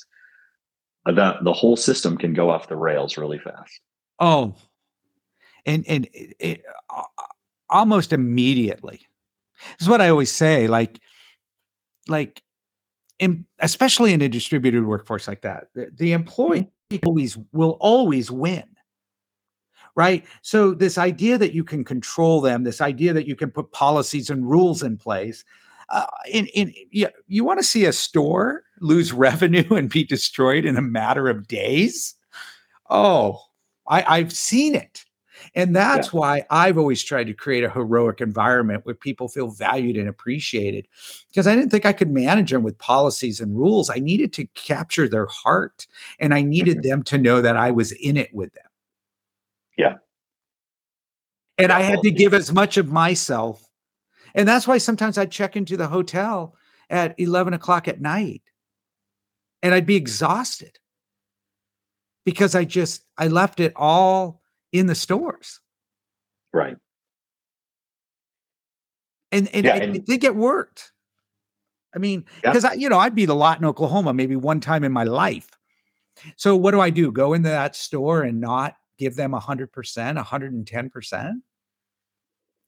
uh, that the whole system can go off the rails really fast. Oh. And and it, it, uh, almost immediately. This is what i always say like like in, especially in a distributed workforce like that the, the employee always will always win right? So this idea that you can control them, this idea that you can put policies and rules in place, uh, in in you, you want to see a store lose [laughs] revenue and be destroyed in a matter of days? Oh, I, I've seen it. And that's yeah. why I've always tried to create a heroic environment where people feel valued and appreciated. Because I didn't think I could manage them with policies and rules. I needed to capture their heart and I needed mm-hmm. them to know that I was in it with them. Yeah. And I had to give as much of myself. And that's why sometimes I'd check into the hotel at 11 o'clock at night and I'd be exhausted because I just, I left it all in the stores. Right. And, and, yeah, I, and I think it worked. I mean, because yeah. I, you know, I'd beat a lot in Oklahoma maybe one time in my life. So what do I do? Go into that store and not give them 100%, 110%?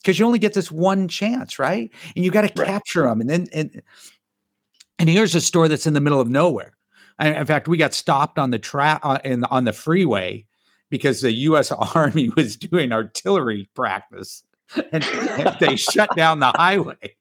Because you only get this one chance, right? And you got to right. capture them. And then, and, and here's a store that's in the middle of nowhere. And in fact, we got stopped on the track uh, in on the freeway because the U.S. [laughs] Army was doing artillery practice, and they shut down the highway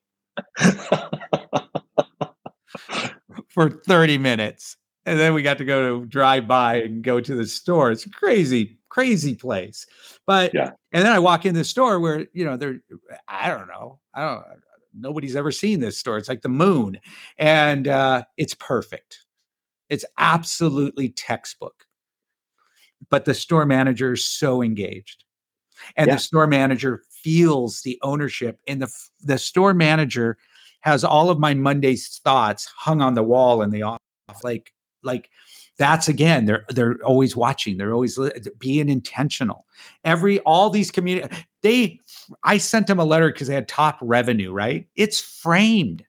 [laughs] for 30 minutes and then we got to go to drive by and go to the store. It's crazy. Crazy place. But Yeah. and then I walk in the store where you know they're I don't know I don't nobody's ever seen this store. It's like the moon, and uh, it's perfect. It's absolutely textbook. But the store manager is so engaged, and Yeah. the store manager feels the ownership, and the the store manager has all of my Monday's thoughts hung on the wall in the office, like like that's again they're they're always watching they're always being intentional. Every all these community they i sent them a letter because they had top revenue right? It's framed.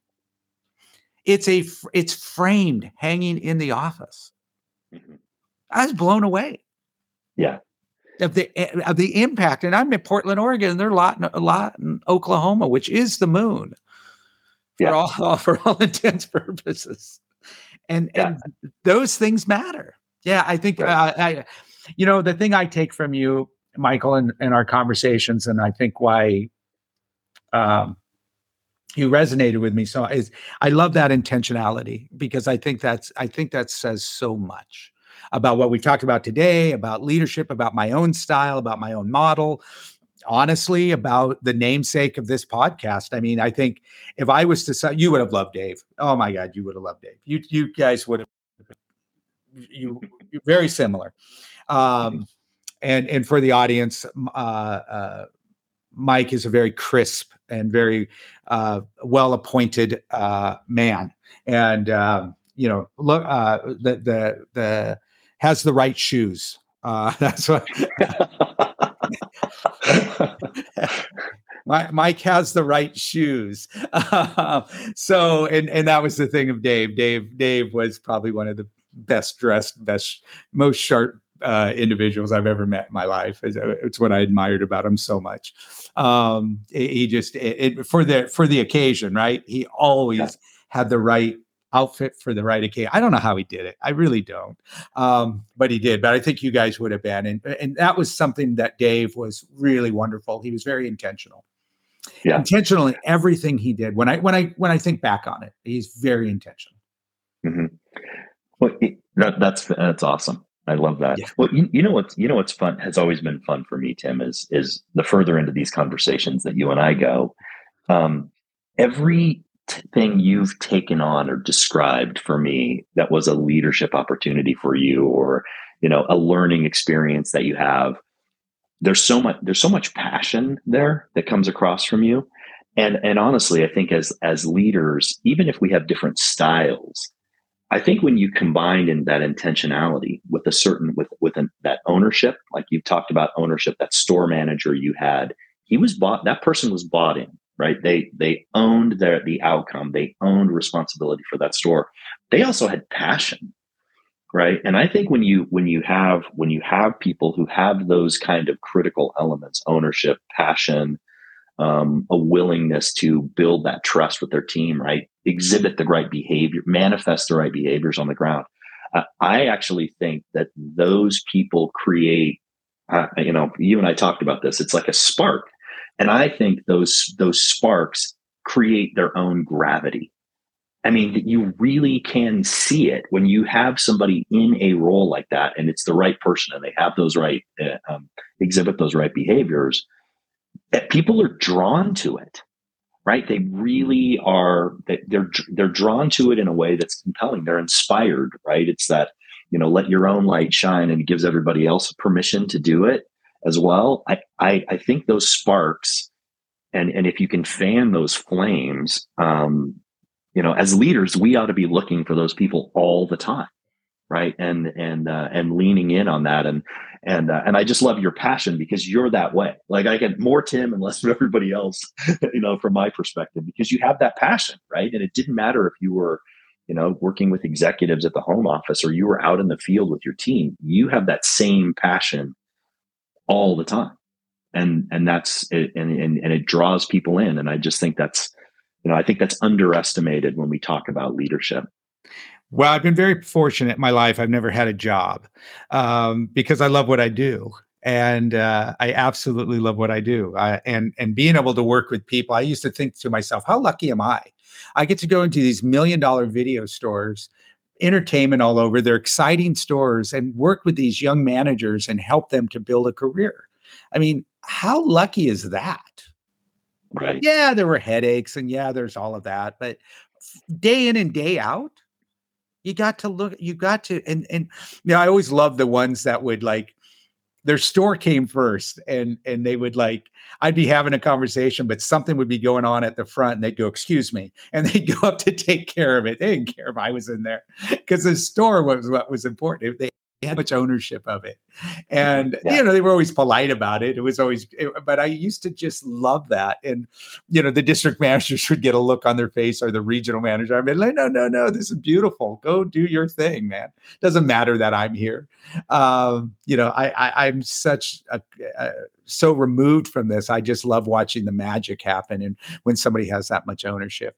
It's a it's framed hanging in the office. Mhm. i was blown away. Yeah. of the eh, of the impact and i'm in portland oregon and they're a lot in, a lot in oklahoma which is the moon. For Yeah. all [laughs] for all intents purposes and Yeah. and those things matter yeah i think Right. uh, i you know the thing i take from you michael in, in our conversations and i think why um you resonated with me so is i love that intentionality because i think that's i think that says so much about what we talked about today about leadership about my own style about my own model honestly about the namesake of this podcast i mean i think if i was to say you would have loved dave. Oh my god you would have loved dave. You you guys would have you you're very similar. Um and and for the audience uh uh mike is a very crisp and very uh well appointed uh man. And um you know look uh the the the has the right shoes. Uh [laughs] that's what [laughs] Mi- Mike has the right shoes. so, and and that was the thing of Dave. Dave Dave was probably one of the best dressed, best, most sharp uh, individuals I've ever met in my life. It's, it's what I admired about him so much. Um, he he just it, it- for the for the occasion, right? He always Yeah. had the right outfit for the right occasion. I don't know how he did it. I really don't. Um, but he did. But I think you guys would have been, and and that was something that Dave was really wonderful. He was very intentional Yeah. intentional in everything he did. When I when I when I think back on it, he's very intentional. Hmm. Well, that, that's that's awesome. I love that. Yeah. Well, you, you know what's you know what's fun has always been fun for me, Tim. Is is the further into these conversations that you and I go, um, every t- thing you've taken on or described for me that was a leadership opportunity for you, or you know, a learning experience that you have. There's so much there's so much passion there that comes across from you, and and honestly, I think as as leaders, even if we have different styles, I think when you combine in that intentionality with a certain with with an, that ownership, like you've talked about ownership, that store manager you had, he was bought. That person was bought in, right? They they owned their the outcome. They owned responsibility for that store. They also had passion, right? And I think when you when you have when you have people who have those kind of critical elements, ownership, passion, um, a willingness to build that trust with their team, right? Exhibit the right behavior, manifest the right behaviors on the ground. Uh, I actually think that those people create, uh, you know, you and I talked about this. It's like a spark, and I think those those sparks create their own gravity. I mean, you really can see it when you have somebody in a role like that, and it's the right person, and they have those right, uh, um, exhibit those right behaviors that people are drawn to it right? They really are they- they're they're drawn to it in a way that's compelling. They're inspired right? It's that you know let your own light shine and it gives everybody else permission to do it as well i i, I think those sparks and and if you can fan those flames um you know as leaders we ought to be looking for those people all the time right and and uh, and leaning in on that and and uh, and I just love your passion because you're that way. Like I get more Tim and less of everybody else, [laughs] you know, from my perspective, because you have that passion, right? And it didn't matter if you were, you know, working with executives at the home office or you were out in the field with your team. You have that same passion all the time, and and that's and and and it draws people in. And I just think that's, you know, I think that's underestimated when we talk about leadership. Well, I've been very fortunate in my life. I've never had a job um, because I love what I do, and uh, I absolutely love what I do. I, and and being able to work with people, I used to think to myself, how lucky am I? I get to go into these million dollar video stores entertainment all over. They're exciting stores and work with these young managers and help them to build a career. I mean, how lucky is that? Right. Yeah, there were headaches and yeah, there's all of that, but day in and day out, you got to look, you got to, and, and, you know, I always love the ones that would like, their store came first and and they would like i'd be having a conversation but something would be going on at the front and they'd go excuse me and they'd go up to take care of it. They didn't care if i was in there because the store was what was important. They had much ownership of it. And, yeah. you know, they were always polite about it. It was always, it, but I used to just love that. And, you know, the district [laughs] managers would get a look on their face or the regional manager. I mean, like, no, no, no, this is beautiful. Go do your thing, man. Doesn't matter that I'm here. Um, you know, I, I I'm such a, a, so removed from this. I just love watching the magic happen. And when somebody has that much ownership.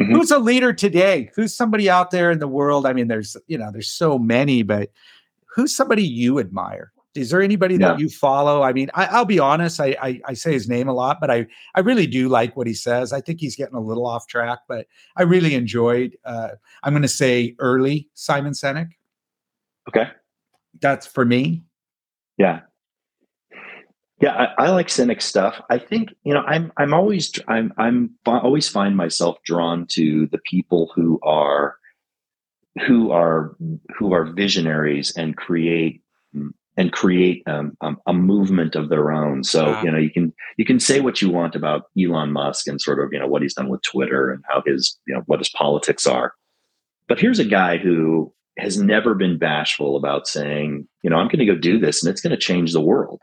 Mm-hmm. Who's a leader today? Who's somebody out there in the world? I mean, there's, you know, there's so many, but who's somebody you admire? Is there anybody yeah. that you follow? I mean, I, will be honest. I, I, I say his name a lot, but I I really do like what he says. I think he's getting a little off track, but I really enjoyed. Uh, I'm going to say early Simon Sinek. Okay, that's for me. Yeah, yeah. I, I like Sinek stuff. I think you know. I'm I'm always I'm I'm always find myself drawn to the people who are who are who are visionaries and create and create um, um, a movement of their own. So wow. you know you can you can say what you want about Elon Musk and sort of you know what he's done with Twitter and how his you know what his politics are, but here's a guy who has never been bashful about saying you know I'm going to go do this and it's going to change the world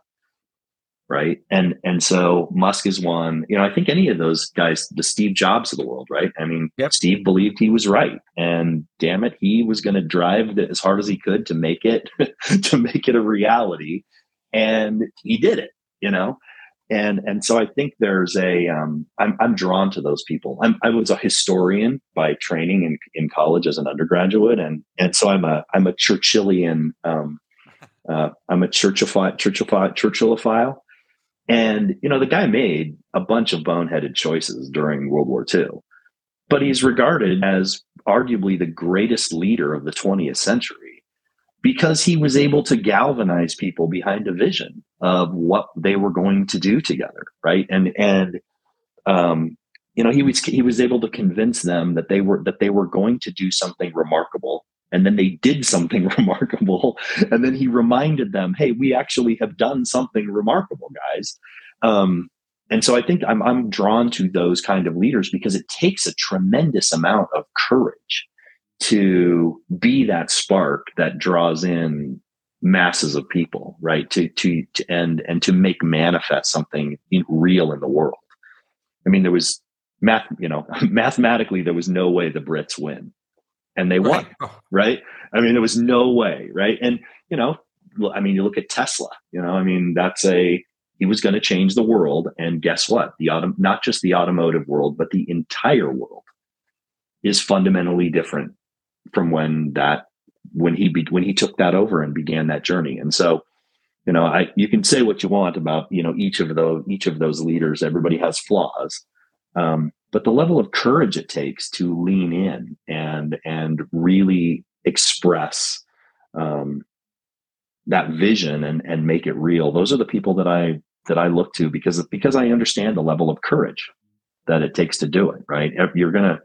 right? And and so Musk is one. You know, I think any of those guys, the Steve Jobs of the world, right? I mean, yep. Steve believed he was right, and damn it, he was going to drive as hard as he could to make it [laughs] to make it a reality, and he did it. You know. And, and so I think there's a um, I'm, I'm drawn to those people. I'm, I was a historian by training in, in college as an undergraduate, and and so I'm a I'm a Churchillian um, uh, I'm a Churchill Churchill Churchillophile, and, you know, the guy made a bunch of boneheaded choices during World War II, but he's regarded as arguably the greatest leader of the 20th century because he was able to galvanize people behind a vision of what they were going to do together. Right. And, and, um, you know, he was, he was able to convince them that they were, that they were going to do something remarkable and then they did something [laughs] remarkable. And then he reminded them hey we actually have done something remarkable guys. Um, and so i think I'm, I'm drawn to those kind of leaders because it takes a tremendous amount of courage to be that spark that draws in masses of people right? To to, to and and to make manifest something in, real in the world. I mean there was math you know [laughs] mathematically there was no way the brits win and they won, right. right? I mean, there was no way, right? And you know, I mean, you look at Tesla. You know, I mean, that's a he was going to change the world, and guess what? The auto, not just the automotive world, but the entire world is fundamentally different from when that when he be, when he took that over and began that journey. And so, you know, I you can say what you want about you know each of those each of those leaders. Everybody has flaws. Um, but the level of courage it takes to lean in and and really express um, that vision and and make it real. Those are the people that i that i look to because because i understand the level of courage that it takes to do it right? You're gonna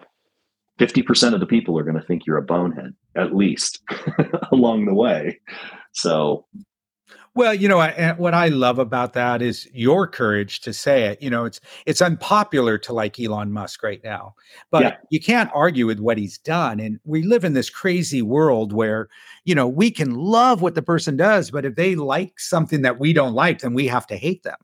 50% of the people are going to think you're a bonehead at least [laughs] along the way. So well, you know, I, eh, what I love about that is your courage to say it. You know, it's it's unpopular to like Elon Musk right now, but yeah. you can't argue with what he's done. And we live in this crazy world where, you know, we can love what the person does, but if they like something that we don't like, then we have to hate them.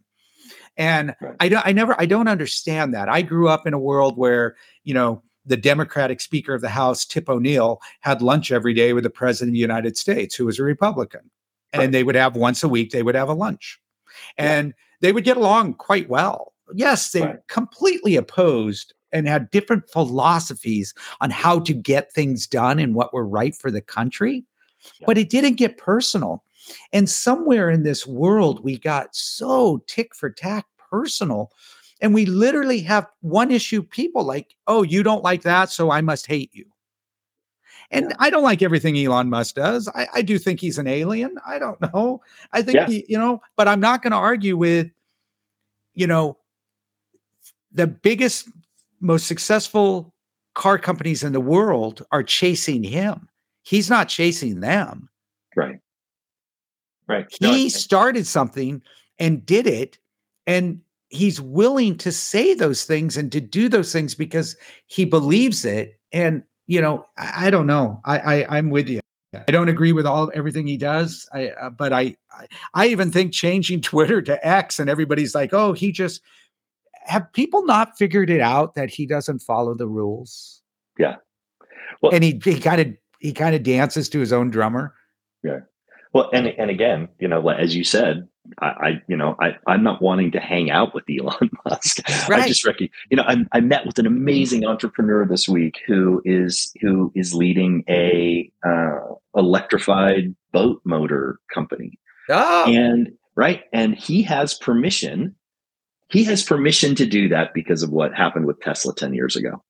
And right. I don't, I never, I don't understand that. I grew up in a world where, you know, the Democratic Speaker of the House, Tip O'Neill, had lunch every day with the President of the United States, who was a Republican and right. they would have once a week they would have a lunch and yeah. they would get along quite well yes they right. completely opposed and had different philosophies on how to get things done and what were right for the country yeah. but it didn't get personal and somewhere in this world we got so tick for tack personal and we literally have one issue people like oh you don't like that so i must hate you And I don't like everything Elon Musk does. I, I do think he's an alien. I don't [laughs] know. I think Yeah. he, you know, but I'm not going to argue with, you know, the biggest, most successful car companies in the world are chasing him. He's not chasing them. Right. Right. No, He started something and did it. And he's willing to say those things and to do those things because he believes it. And, you know, I, I don't know. I, I I'm with you. I don't agree with all everything he does. I uh, but I, I I even think changing [laughs] Twitter to X and everybody's like, oh, he just have people not figured it out that he doesn't follow the rules. Yeah. Well- and he he kind of he kind of dances to his own drummer. Well, and and again, you know, as you said, I, I you know, I I'm not wanting to hang out with Elon [laughs] Musk. Right. I just reckon, you know, I, I met with an amazing entrepreneur this week who is who is leading a uh, electrified boat motor company, Oh, and right, and he has permission. He has permission to do that because of what happened with Tesla ten years ago.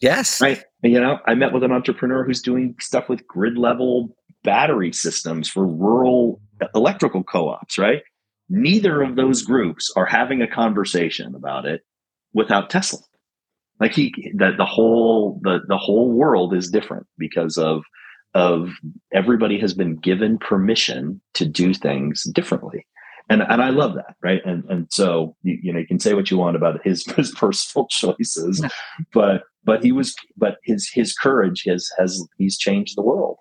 yes. Right. You know, I met with an entrepreneur who's doing stuff with grid level battery systems for rural electrical co ops, right? Neither of those groups are having a conversation about it without Tesla. Like he, that the whole, the, the whole world is different because of, of everybody has been given permission to do things differently. And, and I love that. Right. And, and so, you, you know, you can say what you want about his, [laughs] his personal choices, but, but he was, but his, his courage has, has, he's changed the world.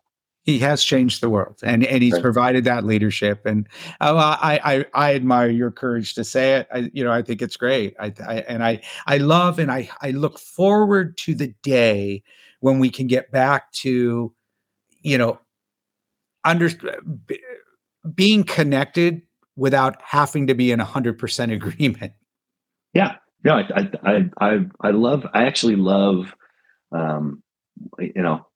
He has changed the world and and he's Right. provided that leadership and uh, I, I i admire your courage to say it. I, you know i think it's great. I, I and i i love and i i look forward to the day when we can get back to you know under b- being connected without having to be in 100% [laughs] agreement. Yeah, No, I, I, I, I, I love, I actually love, um, you know,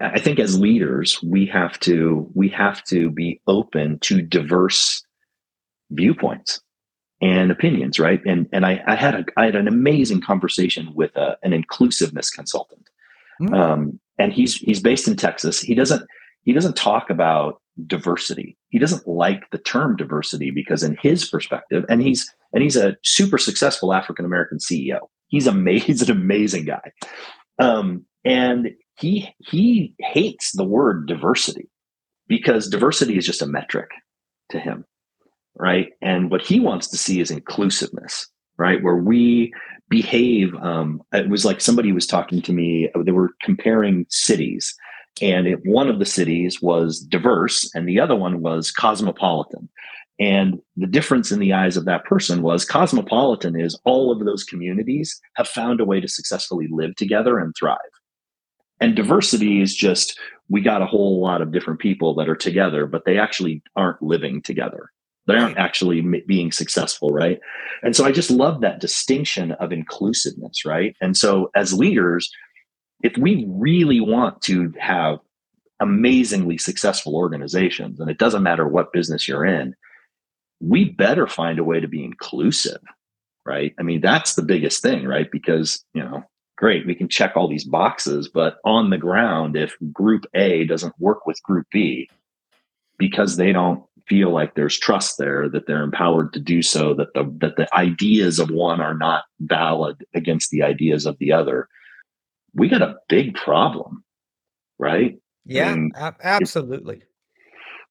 I think as leaders, we have to, we have to be open to diverse viewpoints and opinions, right? And, and I, I had a, I had an amazing conversation with a, an inclusiveness consultant. Mm. Um, and he's, he's based in Texas. He doesn't, he doesn't talk about diversity. He doesn't like the term diversity because in his perspective, and he's, and he's a super successful African American CEO. He's amazing. [laughs] He's an amazing guy, um, and he he hates the word diversity because diversity is just a metric to him, right? And what he wants to see is inclusiveness, right? Where we behave. Um, it was like somebody was talking to me. They were comparing cities, and it, one of the cities was diverse, and the other one was cosmopolitan. And the difference in the eyes of that person was cosmopolitan is all of those communities have found a way to successfully live together and thrive. And diversity is just we got a whole lot of different people that are together, but they actually aren't living together. They aren't actually m- being successful, right? And so I just love that distinction of inclusiveness, right? And so as leaders, if we really want to have amazingly successful organizations, and it doesn't matter what business you're in, we better find a way to be inclusive, right? I mean, that's the biggest thing, right? Because, you know, great, we can check all these boxes, but on the ground, if group A doesn't work with group B because they don't feel like there's trust there, that they're empowered to do so, that the that the ideas of one are not valid against the ideas of the other, we got a big problem, right? yeah ab- absolutely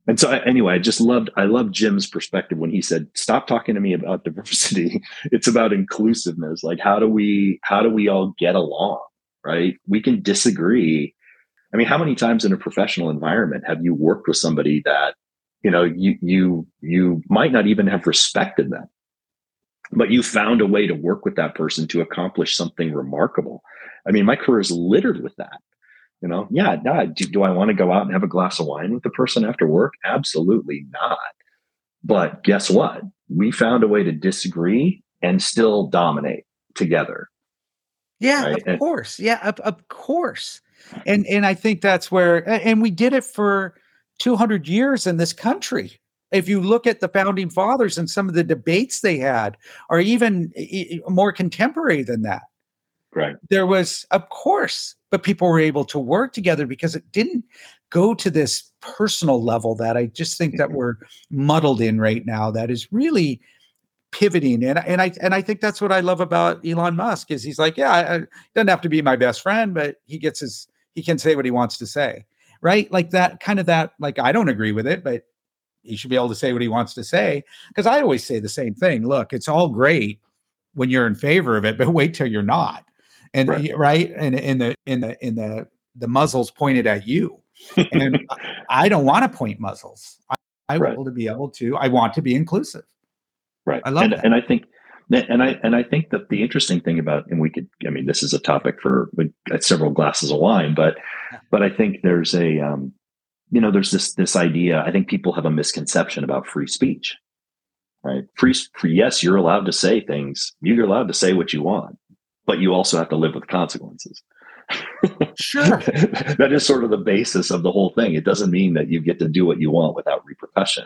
And so anyway, I just loved I loved Jim's perspective when he said, "Stop talking to me about [laughs] diversity. It's about inclusiveness. Like how do we how do we all get along? Right? We can disagree. I mean, how many times in a professional environment have you worked with somebody that you know you you you might not even have respected them, but you found a way to work with that person to accomplish something remarkable. I mean, my career is littered with that. You know, yeah, no, do, do I want to go out and have a glass of wine with the person after work? Absolutely not. But guess what? We found a way to disagree and still dominate together. Yeah, Right, of and- course. Yeah, of, of course. And and I think that's where and we did it for 200 years in this country. If you look at the founding fathers and some of the debates they had are even more contemporary than that. Right. There was, of course, but people were able to work together because it didn't go to this personal level that I just think that Mhm. we're muddled in right now. That is really pivoting, and and I and I think that's what I love about Elon Musk is he's like, yeah, I, I- doesn't have to be my best friend, but he gets his he can say what he wants to say, right? Like that kind of that. Like I don't agree with it, but he should be able to say what he wants to say because I always say the same thing. Look, it's all great when you're in favor of it, but [laughs] wait till you're not. And Right. right, and in the in the in the the muzzles pointed at you, and [laughs] I don't want to point muzzles. I, I Right. want to be able to. I want to be inclusive. Right. I love and, that. and I think and I and I think that the interesting thing about and we could I mean this is a topic for several glasses of wine, but but I think there's a um, you know there's this this idea I think people have a misconception about free speech. Right? Free, free yes, you're allowed to say things. You're allowed to say what you want, but you also have to live with consequences. Sure. [laughs] that is sort of the basis of the whole thing. It doesn't mean that you get to do what you want without repercussion.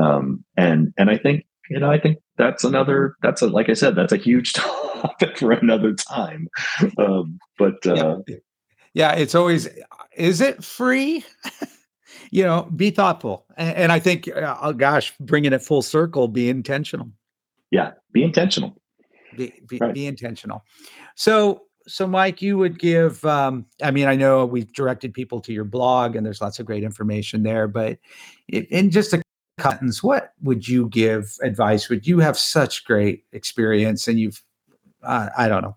Um, and and I think you know I think that's another that's a like I said that's a huge [laughs] topic for another time. Um, but uh, yeah. yeah, it's always is it free? [laughs] you know, be thoughtful, and, and I think, uh, oh gosh, bringing it full circle, be intentional. yeah, be intentional. Be, be, Right. be intentional. So so mike you would give um i mean i know we've directed people to your blog and there's lots of great information there but in just a sentence what would you give advice? Would you have such great experience and you've uh, i don't know.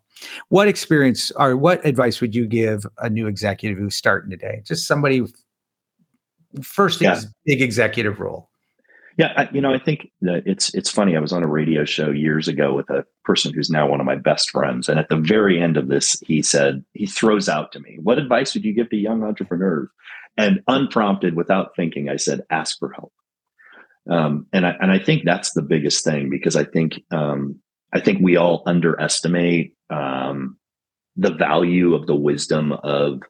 What experience or what advice would you give a new executive who's starting today? Just somebody first Yeah. big executive role Yeah, I, you know, I think it's it's funny. I was on a radio show years ago with a person who's now one of my best friends, and at the very end of this, he said he throws out to me, "What advice would you give to young entrepreneurs?" And unprompted, without thinking, I said, "Ask for help." Um, and I and I think that's the biggest thing because I think um, I think we all underestimate um, the value of the wisdom of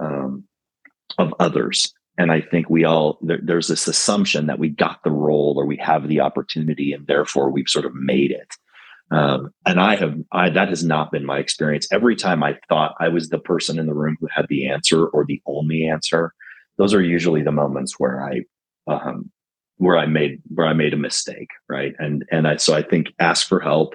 um, of others and I think we all there, there's this assumption that we got the role or we have the opportunity, and therefore we've sort of made it. Um, and I have I, that has not been my experience. Every time I thought I was the person in the room who had the answer or the only answer, those are usually the moments where I um, where I made where I made a mistake, right? And and I, so I think ask for help,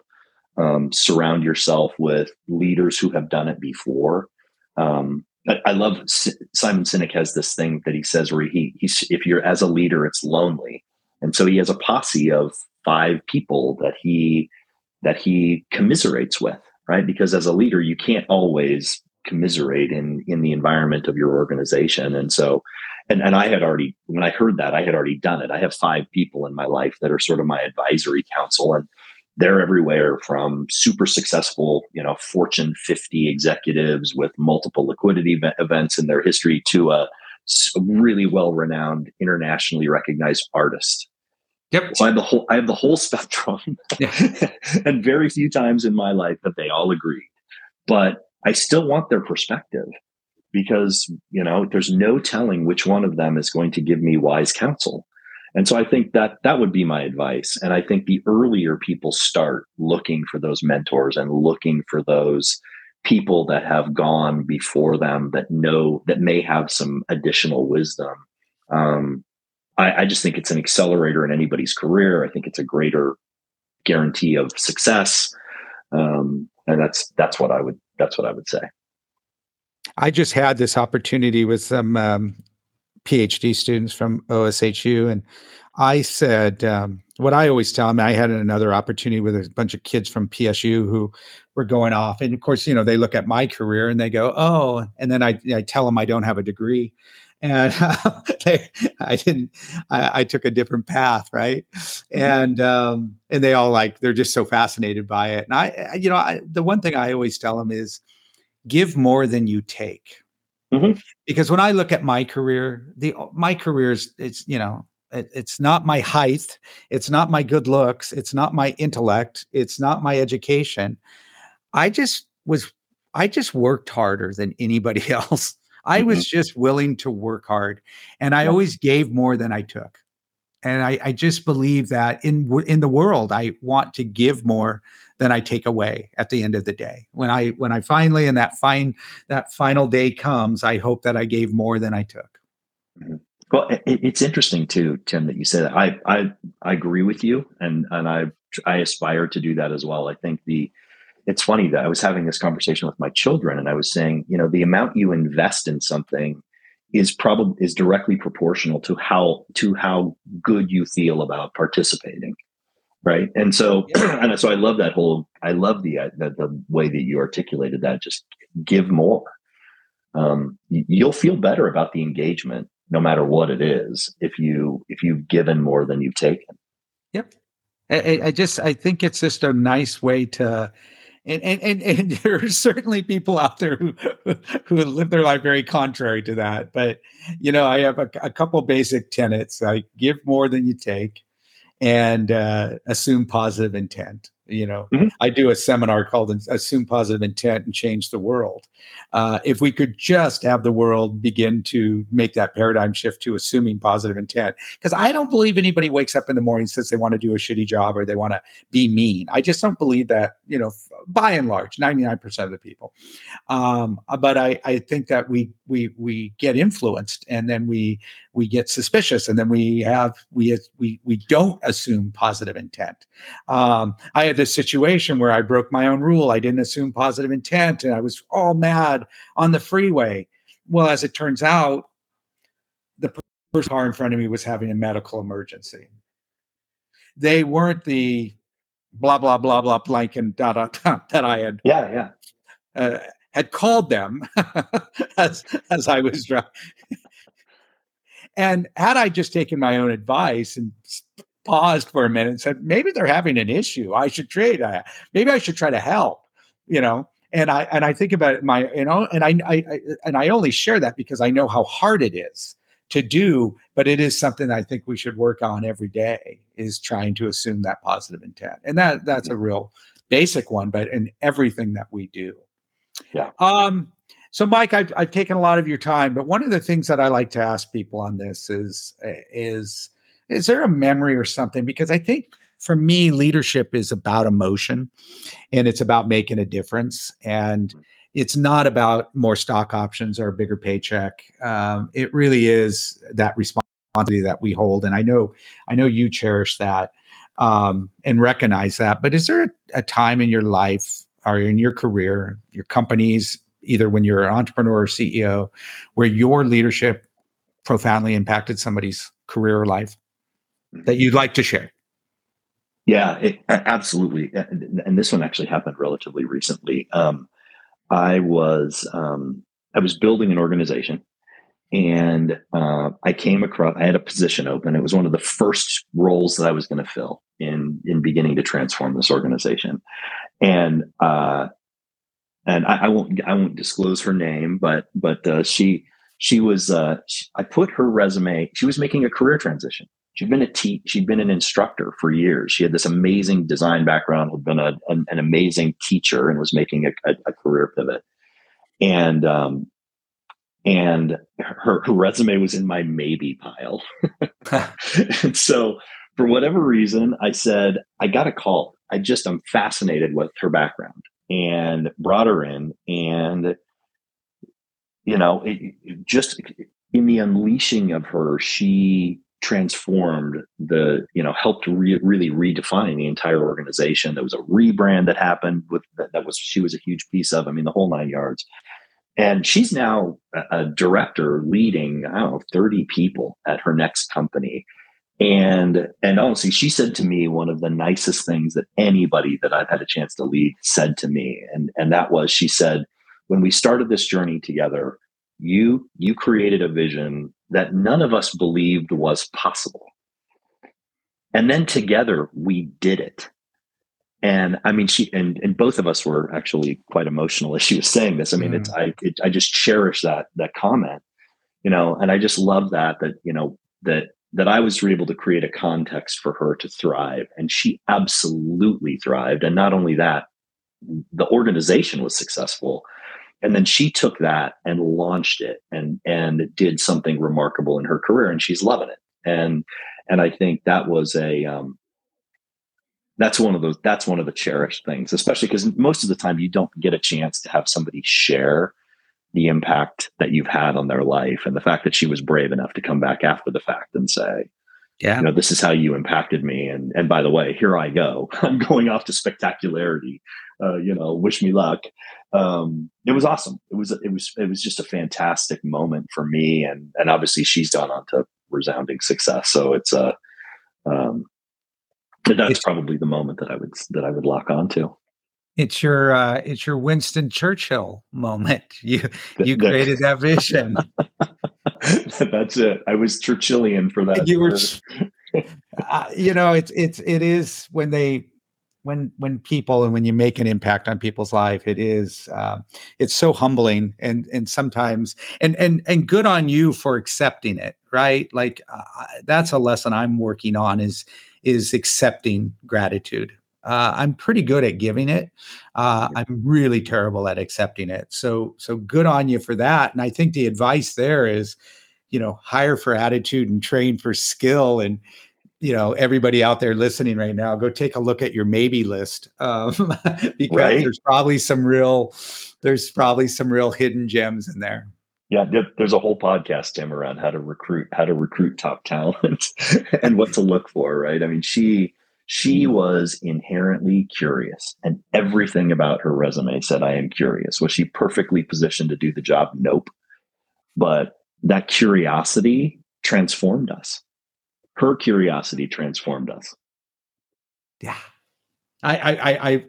um, surround yourself with leaders who have done it before. Um, I, love Simon Sinek has this thing that he says where he he's if you're as a leader, it's lonely, and so he has a posse of five people that he that he commiserates with, right? Because as a leader, you can't always commiserate in in the environment of your organization, and so. And, and I had already, when I heard that, I had already done it. I have five people in my life that are sort of my advisory council, and they're everywhere from super successful, you know, Fortune 50 executives with multiple liquidity ev- events in their history to a really well-renowned, internationally recognized artist. yep So I have the whole I have the whole spectrum, Yeah. [laughs] and very few times in my life that they all agreed. But I still want their perspective because you know there's no telling which one of them is going to give me wise counsel. And so I think that that would be my advice. And I think the earlier people start looking for those mentors and looking for those people that have gone before them that know that may have some additional wisdom. Um, I, I just think it's an accelerator in anybody's career. I think it's a greater guarantee of success. Um, and that's that's what I would that's what I would say. I just had this opportunity with some um, PhD students from OHSU, and I said um, what I always tell them. I had another opportunity with a bunch of kids from PSU who were going off, and of course, you know, they look at my career and they go, "Oh," and then I, I tell them I don't have a degree, and [laughs] they, I didn't. I, I took a different path, right? And um, and they all like they're just so fascinated by it. And I, I- you know, I, the one thing I always tell them is give more than you take Mhm. because when i look at my career the my career is it's you know it, it's not my height it's not my good looks it's not my intellect it's not my education i just was i just worked harder than anybody [laughs] else i was just willing to work hard and i Yeah. always gave more than i took and I, I just believe that in in the world i want to give more than I take away at the end of the day. When I when I finally and that fine that final day comes, I hope that I gave more than I took. Mm-hmm. Well, it, it's interesting too, Tim, that you say that. I I I agree with you, and and I I aspire to do that as well. I think the it's funny that I was having this conversation with my children, and I was saying, you know, the amount you invest in something is probably is directly proportional to how to how good you feel about participating right. And so [clears throat] yeah. and so i love that whole i love the, uh, the, the way that you articulated that. Just give more. Um, you'll feel better about the engagement no matter what it is if you if you've given more than you've taken. Yep. I, I just i think it's just a nice way to and, and and and [laughs] there are certainly people out there who who live their life very contrary to that. But you know i have a, a couple basic tenets. I give more than you take and uh, assume positive intent. You know, mm-hmm. I do a seminar called "Assume Positive Intent and Change the World." Uh, if we could just have the world begin to make that paradigm shift to assuming positive intent, because I don't believe anybody wakes up in the morning and says they want to do a shitty job or they want to be mean. I just don't believe that. You know, by and large, ninety nine percent of the people. Um, but I, I think that we we we get influenced and then we we get suspicious and then we have we we we don't assume positive intent um, i had this situation where i broke my own rule. I didn't assume positive intent and i was all mad on the freeway. Well as it turns out the first car in front of me was having a medical emergency. They weren't the blah blah blah blah blank and da da [laughs] da that i had yeah yeah. uh, had called them [laughs] as as I was driving. [laughs] and had I just taken my own advice and paused for a minute and said, maybe they're having an issue. I should trade. maybe I should try to help. You know, and I and I think about my you know, and I, I, I and I only share that because I know how hard it is to do, but it is something I think we should work on every day. Is trying to assume that positive intent, and that that's a real basic one, but in everything that we do. Yeah. Um, so, Mike, I've, I've taken a lot of your time, but one of the things that I like to ask people on this is is is there a memory or something? Because I think for me, leadership is about emotion, and it's about making a difference, and mm-hmm. it's not about more stock options or a bigger paycheck. Um, it really is that responsibility that we hold, and I know I know you cherish that um, and recognize that. But is there a, a time in your life or in your career, your companies, either when you're an entrepreneur or CEO, where your leadership profoundly impacted somebody's career or life that you'd like to share? Yeah, it, absolutely. And this one actually happened relatively recently. Um, I was um, I was building an organization, and uh, I came across. I had a position open. It was one of the first roles that I was going to fill in in beginning to transform this organization and uh, and I, I, won't I won't disclose her name, but but uh, she she was uh, she, I put her resume. She was making a career transition. She'd been a te- she'd been an instructor for years. She had this amazing design background, had been a, an, an amazing teacher, and was making a, a, a career pivot. And um, and her, her resume was in my maybe pile. [laughs] and so for whatever reason, I said, I got a call. I just am fascinated with her background and brought her in. And, you know, it, it just in the unleashing of her, she transformed the, you know, helped re- really redefine the entire organization. There was a rebrand that happened with that, was, she was a huge piece of, I mean, the whole nine yards. And she's now a director leading, I don't know, 30 people at her next company and and honestly, she said to me one of the nicest things that anybody that I've had a chance to lead said to me. And and that was she said, when we started this journey together, you you created a vision that none of us believed was possible. And then together we did it. And I mean, she and, and both of us were actually quite emotional as she was saying this. I mean, mm. it's I it, I just cherish that that comment, you know, and I just love that that you know that that I was able to create a context for her to thrive. And she absolutely thrived. And not only that, the organization was successful. And then she took that and launched it and and did something remarkable in her career, and she's loving it. And and I think that was a um, that's one of those that's one of the cherished things especially because most of the time you don't get a chance to have somebody share the impact that you've had on their life and the fact that she was brave enough to come back after the fact and say yeah. you know this is how you impacted me. And and by the way here i go. [laughs] I'm going off to spectacularity. Uh, you know wish me luck um, it was awesome it was it was it was just a fantastic moment for me and and obviously she's gone on to resounding success so it's a uh, um, that's probably the moment that i would that i would lock on to it's your uh, it's your Winston Churchill moment. [laughs] You you created that vision. [laughs] That's it. I was Churchillian for that. You were, [laughs] uh, you know, it's it's it is when they when when people and when you make an impact on people's life, it is uh, it's so humbling and and sometimes and and and good on you for accepting it. Right, like uh, that's a lesson I'm working on is is accepting gratitude uh, I'm pretty good at giving it. Uh, I'm really terrible at accepting it. So, so good on you for that. And I think the advice there is, you know, hire for attitude and train for skill. And you know, everybody out there listening right now, go take a look at your maybe list um, [laughs] because right. there's probably some real, there's probably some real hidden gems in there. Yeah, there's a whole podcast, Tim, around how to recruit, how to recruit top talent [laughs] and what to look for. Right? I mean, she she was inherently curious, and everything about her resume said, I am curious. Was she perfectly positioned to do the job? Nope. But that curiosity transformed us. Her curiosity transformed us. Yeah. I, I, I, I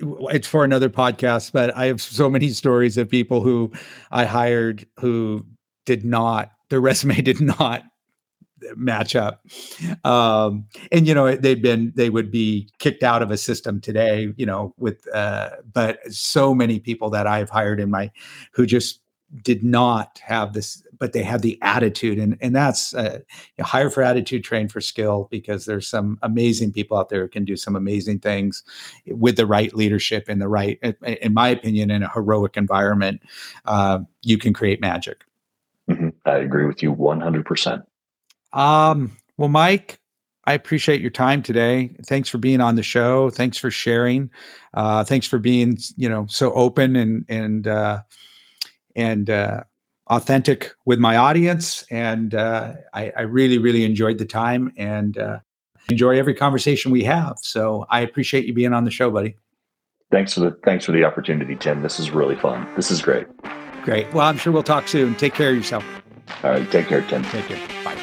it's for another podcast, but I have so many stories of people who I hired who did not, their [laughs] resume did not match up. Um, and you know, they'd been they would be kicked out of a system today, you know, with uh, but so many people that I've hired in my who just did not have this but they had the attitude and and that's uh, you hire for attitude train for skill because there's some amazing people out there who can do some amazing things with the right leadership in the right in my opinion in a heroic environment uh, you can create magic mm-hmm. i agree with you 100% um, well, Mike, I appreciate your time today. Thanks for being on the show. Thanks for sharing. Uh, thanks for being, you know, so open and and uh, and uh, authentic with my audience. And uh, I, I really, really enjoyed the time and uh, enjoy every conversation we have. So I appreciate you being on the show, buddy. Thanks for the thanks for the opportunity, Tim. This is really fun. This is great. Great. Well, I'm sure we'll talk soon. Take care of yourself. All right. Take care, Tim. Take care. Bye.